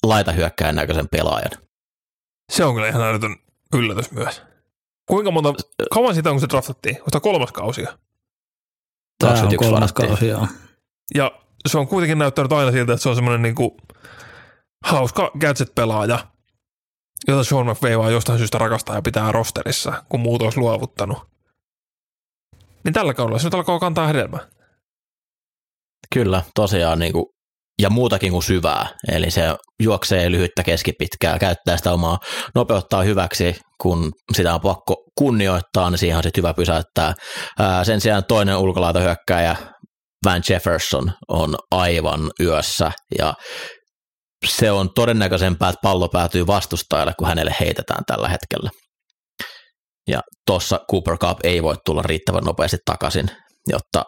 A: laitahyökkäjän näköisen pelaajan.
C: Se on kyllä ihan älytön yllätys myös. Kuinka monta, kauan siitä on, kun se draftattiin? Onko tämä kolmas kausi?
B: Tämä on
A: 21
B: kolmas kausi, joo.
C: Ja se on kuitenkin näyttänyt aina siltä, että se on semmoinen niinku hauska gadget-pelaaja, jota Sean McVay vaan jostain syystä rakastaa ja pitää rosterissa, kun muut olisi luovuttanut. Niin tällä kaudella se nyt alkaa kantaa hedelmää.
A: Kyllä, tosiaan niin kuin, ja muutakin kuin syvää. Eli se juoksee lyhyttä keskipitkää, käyttää sitä omaa nopeuttaa hyväksi, kun sitä on pakko kunnioittaa, niin siihen on sitten hyvä pysäyttää. Ää, sen sijaan toinen ulkolaitahyökkäjä, Van Jefferson, on aivan yössä ja se on todennäköisempää, että pallo päätyy vastustajalle, kun hänelle heitetään tällä hetkellä. Ja tuossa Cooper Cup ei voi tulla riittävän nopeasti takaisin, jotta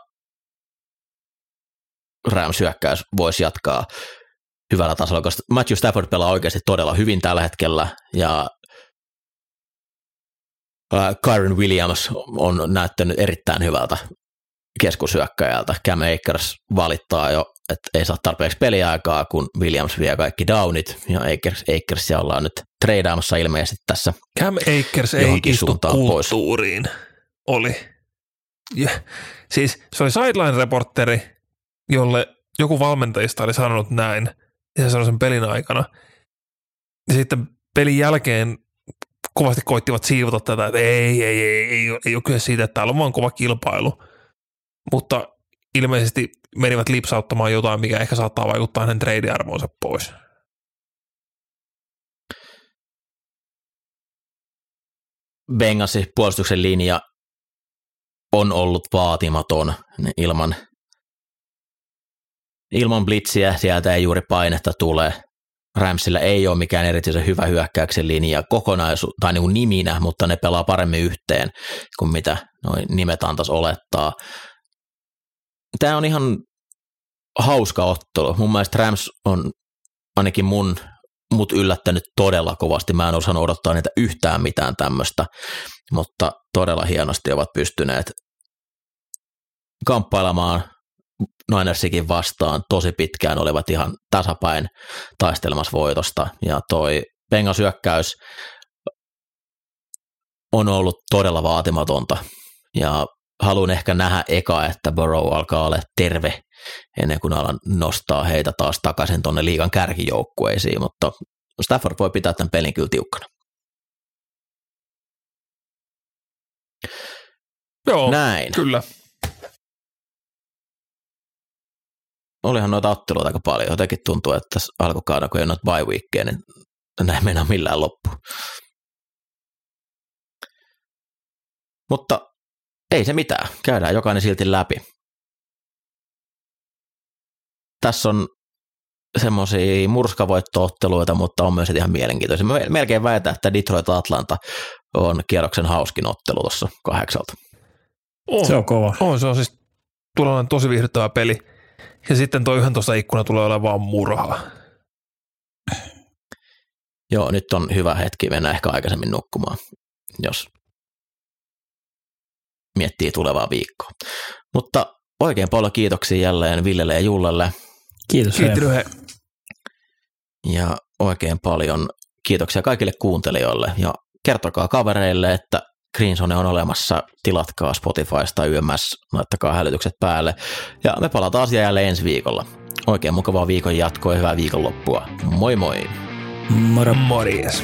A: Rams hyökkäys voisi jatkaa hyvällä tasolla, koska Matthew Stafford pelaa oikeasti todella hyvin tällä hetkellä ja Kyron Williams on näyttänyt erittäin hyvältä keskushyökkäjältä. Cam Akers valittaa jo, että ei saa tarpeeksi peliaikaa, kun Williams vie kaikki downit ja Akers, Akersia ollaan nyt treidaamassa ilmeisesti tässä.
C: Cam Akers ei istu
A: suuntaan pois.
C: kulttuuriin. Oli. Ja, siis se oli sideline-reporteri, jolle joku valmentajista oli sanonut näin, ja se sanoi sen pelin aikana. Ja sitten pelin jälkeen kovasti koittivat siivota tätä, että ei, ei, ei, ei, ei ole kyse siitä, että täällä on vaan kova kilpailu. Mutta ilmeisesti menivät lipsauttamaan jotain, mikä ehkä saattaa vaikuttaa hänen trade-arvoonsa pois.
A: Bengalsin puolustuksen linja on ollut vaatimaton ilman, ilman blitsiä, sieltä ei juuri painetta tule. Ramsilla ei ole mikään erityisen hyvä hyökkäyksen linja kokonaisu tai niin niminä, mutta ne pelaa paremmin yhteen kuin mitä noin nimet antaisi olettaa. Tämä on ihan hauska ottelu. Mun mielestä Rams on ainakin mun mut yllättänyt todella kovasti. Mä en osannut odottaa niitä yhtään mitään tämmöistä, mutta todella hienosti ovat pystyneet kamppailemaan Ninersikin vastaan. Tosi pitkään olivat ihan tasapäin taistelemassa voitosta ja toi Bengals hyökkäys on ollut todella vaatimatonta ja haluan ehkä nähdä eka, että Burrow alkaa olla terve ennen kuin alan nostaa heitä taas takaisin tuonne liigan kärkijoukkueisiin, mutta Stafford voi pitää tämän pelin kyllä tiukkana.
C: Joo,
A: Näin.
C: kyllä.
A: Olihan noita otteluita aika paljon. Jotenkin tuntuu, että tässä alkukauden, kun ei ole noita bye niin näin mennä millään loppu. Mutta ei se mitään. Käydään jokainen silti läpi. Tässä on semmoisia murskavoittootteluita, mutta on myös ihan mielenkiintoisia. Mä melkein väitän, että Detroit Atlanta on kierroksen hauskin ottelu tuossa kahdeksalta.
C: On.
B: Se on kova.
C: On, se on siis tulee tosi viihdyttävä peli. Ja sitten tuo 11 ikkuna tulee olemaan vaan murhaa.
A: Joo, nyt on hyvä hetki mennä ehkä aikaisemmin nukkumaan, jos miettii tulevaa viikkoa. Mutta oikein paljon kiitoksia jälleen Villelle ja Jullelle
B: Kiitos.
C: Lyhe.
A: ja oikein paljon kiitoksia kaikille kuuntelijoille ja kertokaa kavereille, että Greenzone on olemassa, tilatkaa Spotifysta YMS, laittakaa hälytykset päälle ja me palataan asiaan jälleen ensi viikolla. Oikein mukavaa viikon jatkoa ja hyvää viikonloppua. Moi moi!
B: Moro.
C: Morjes.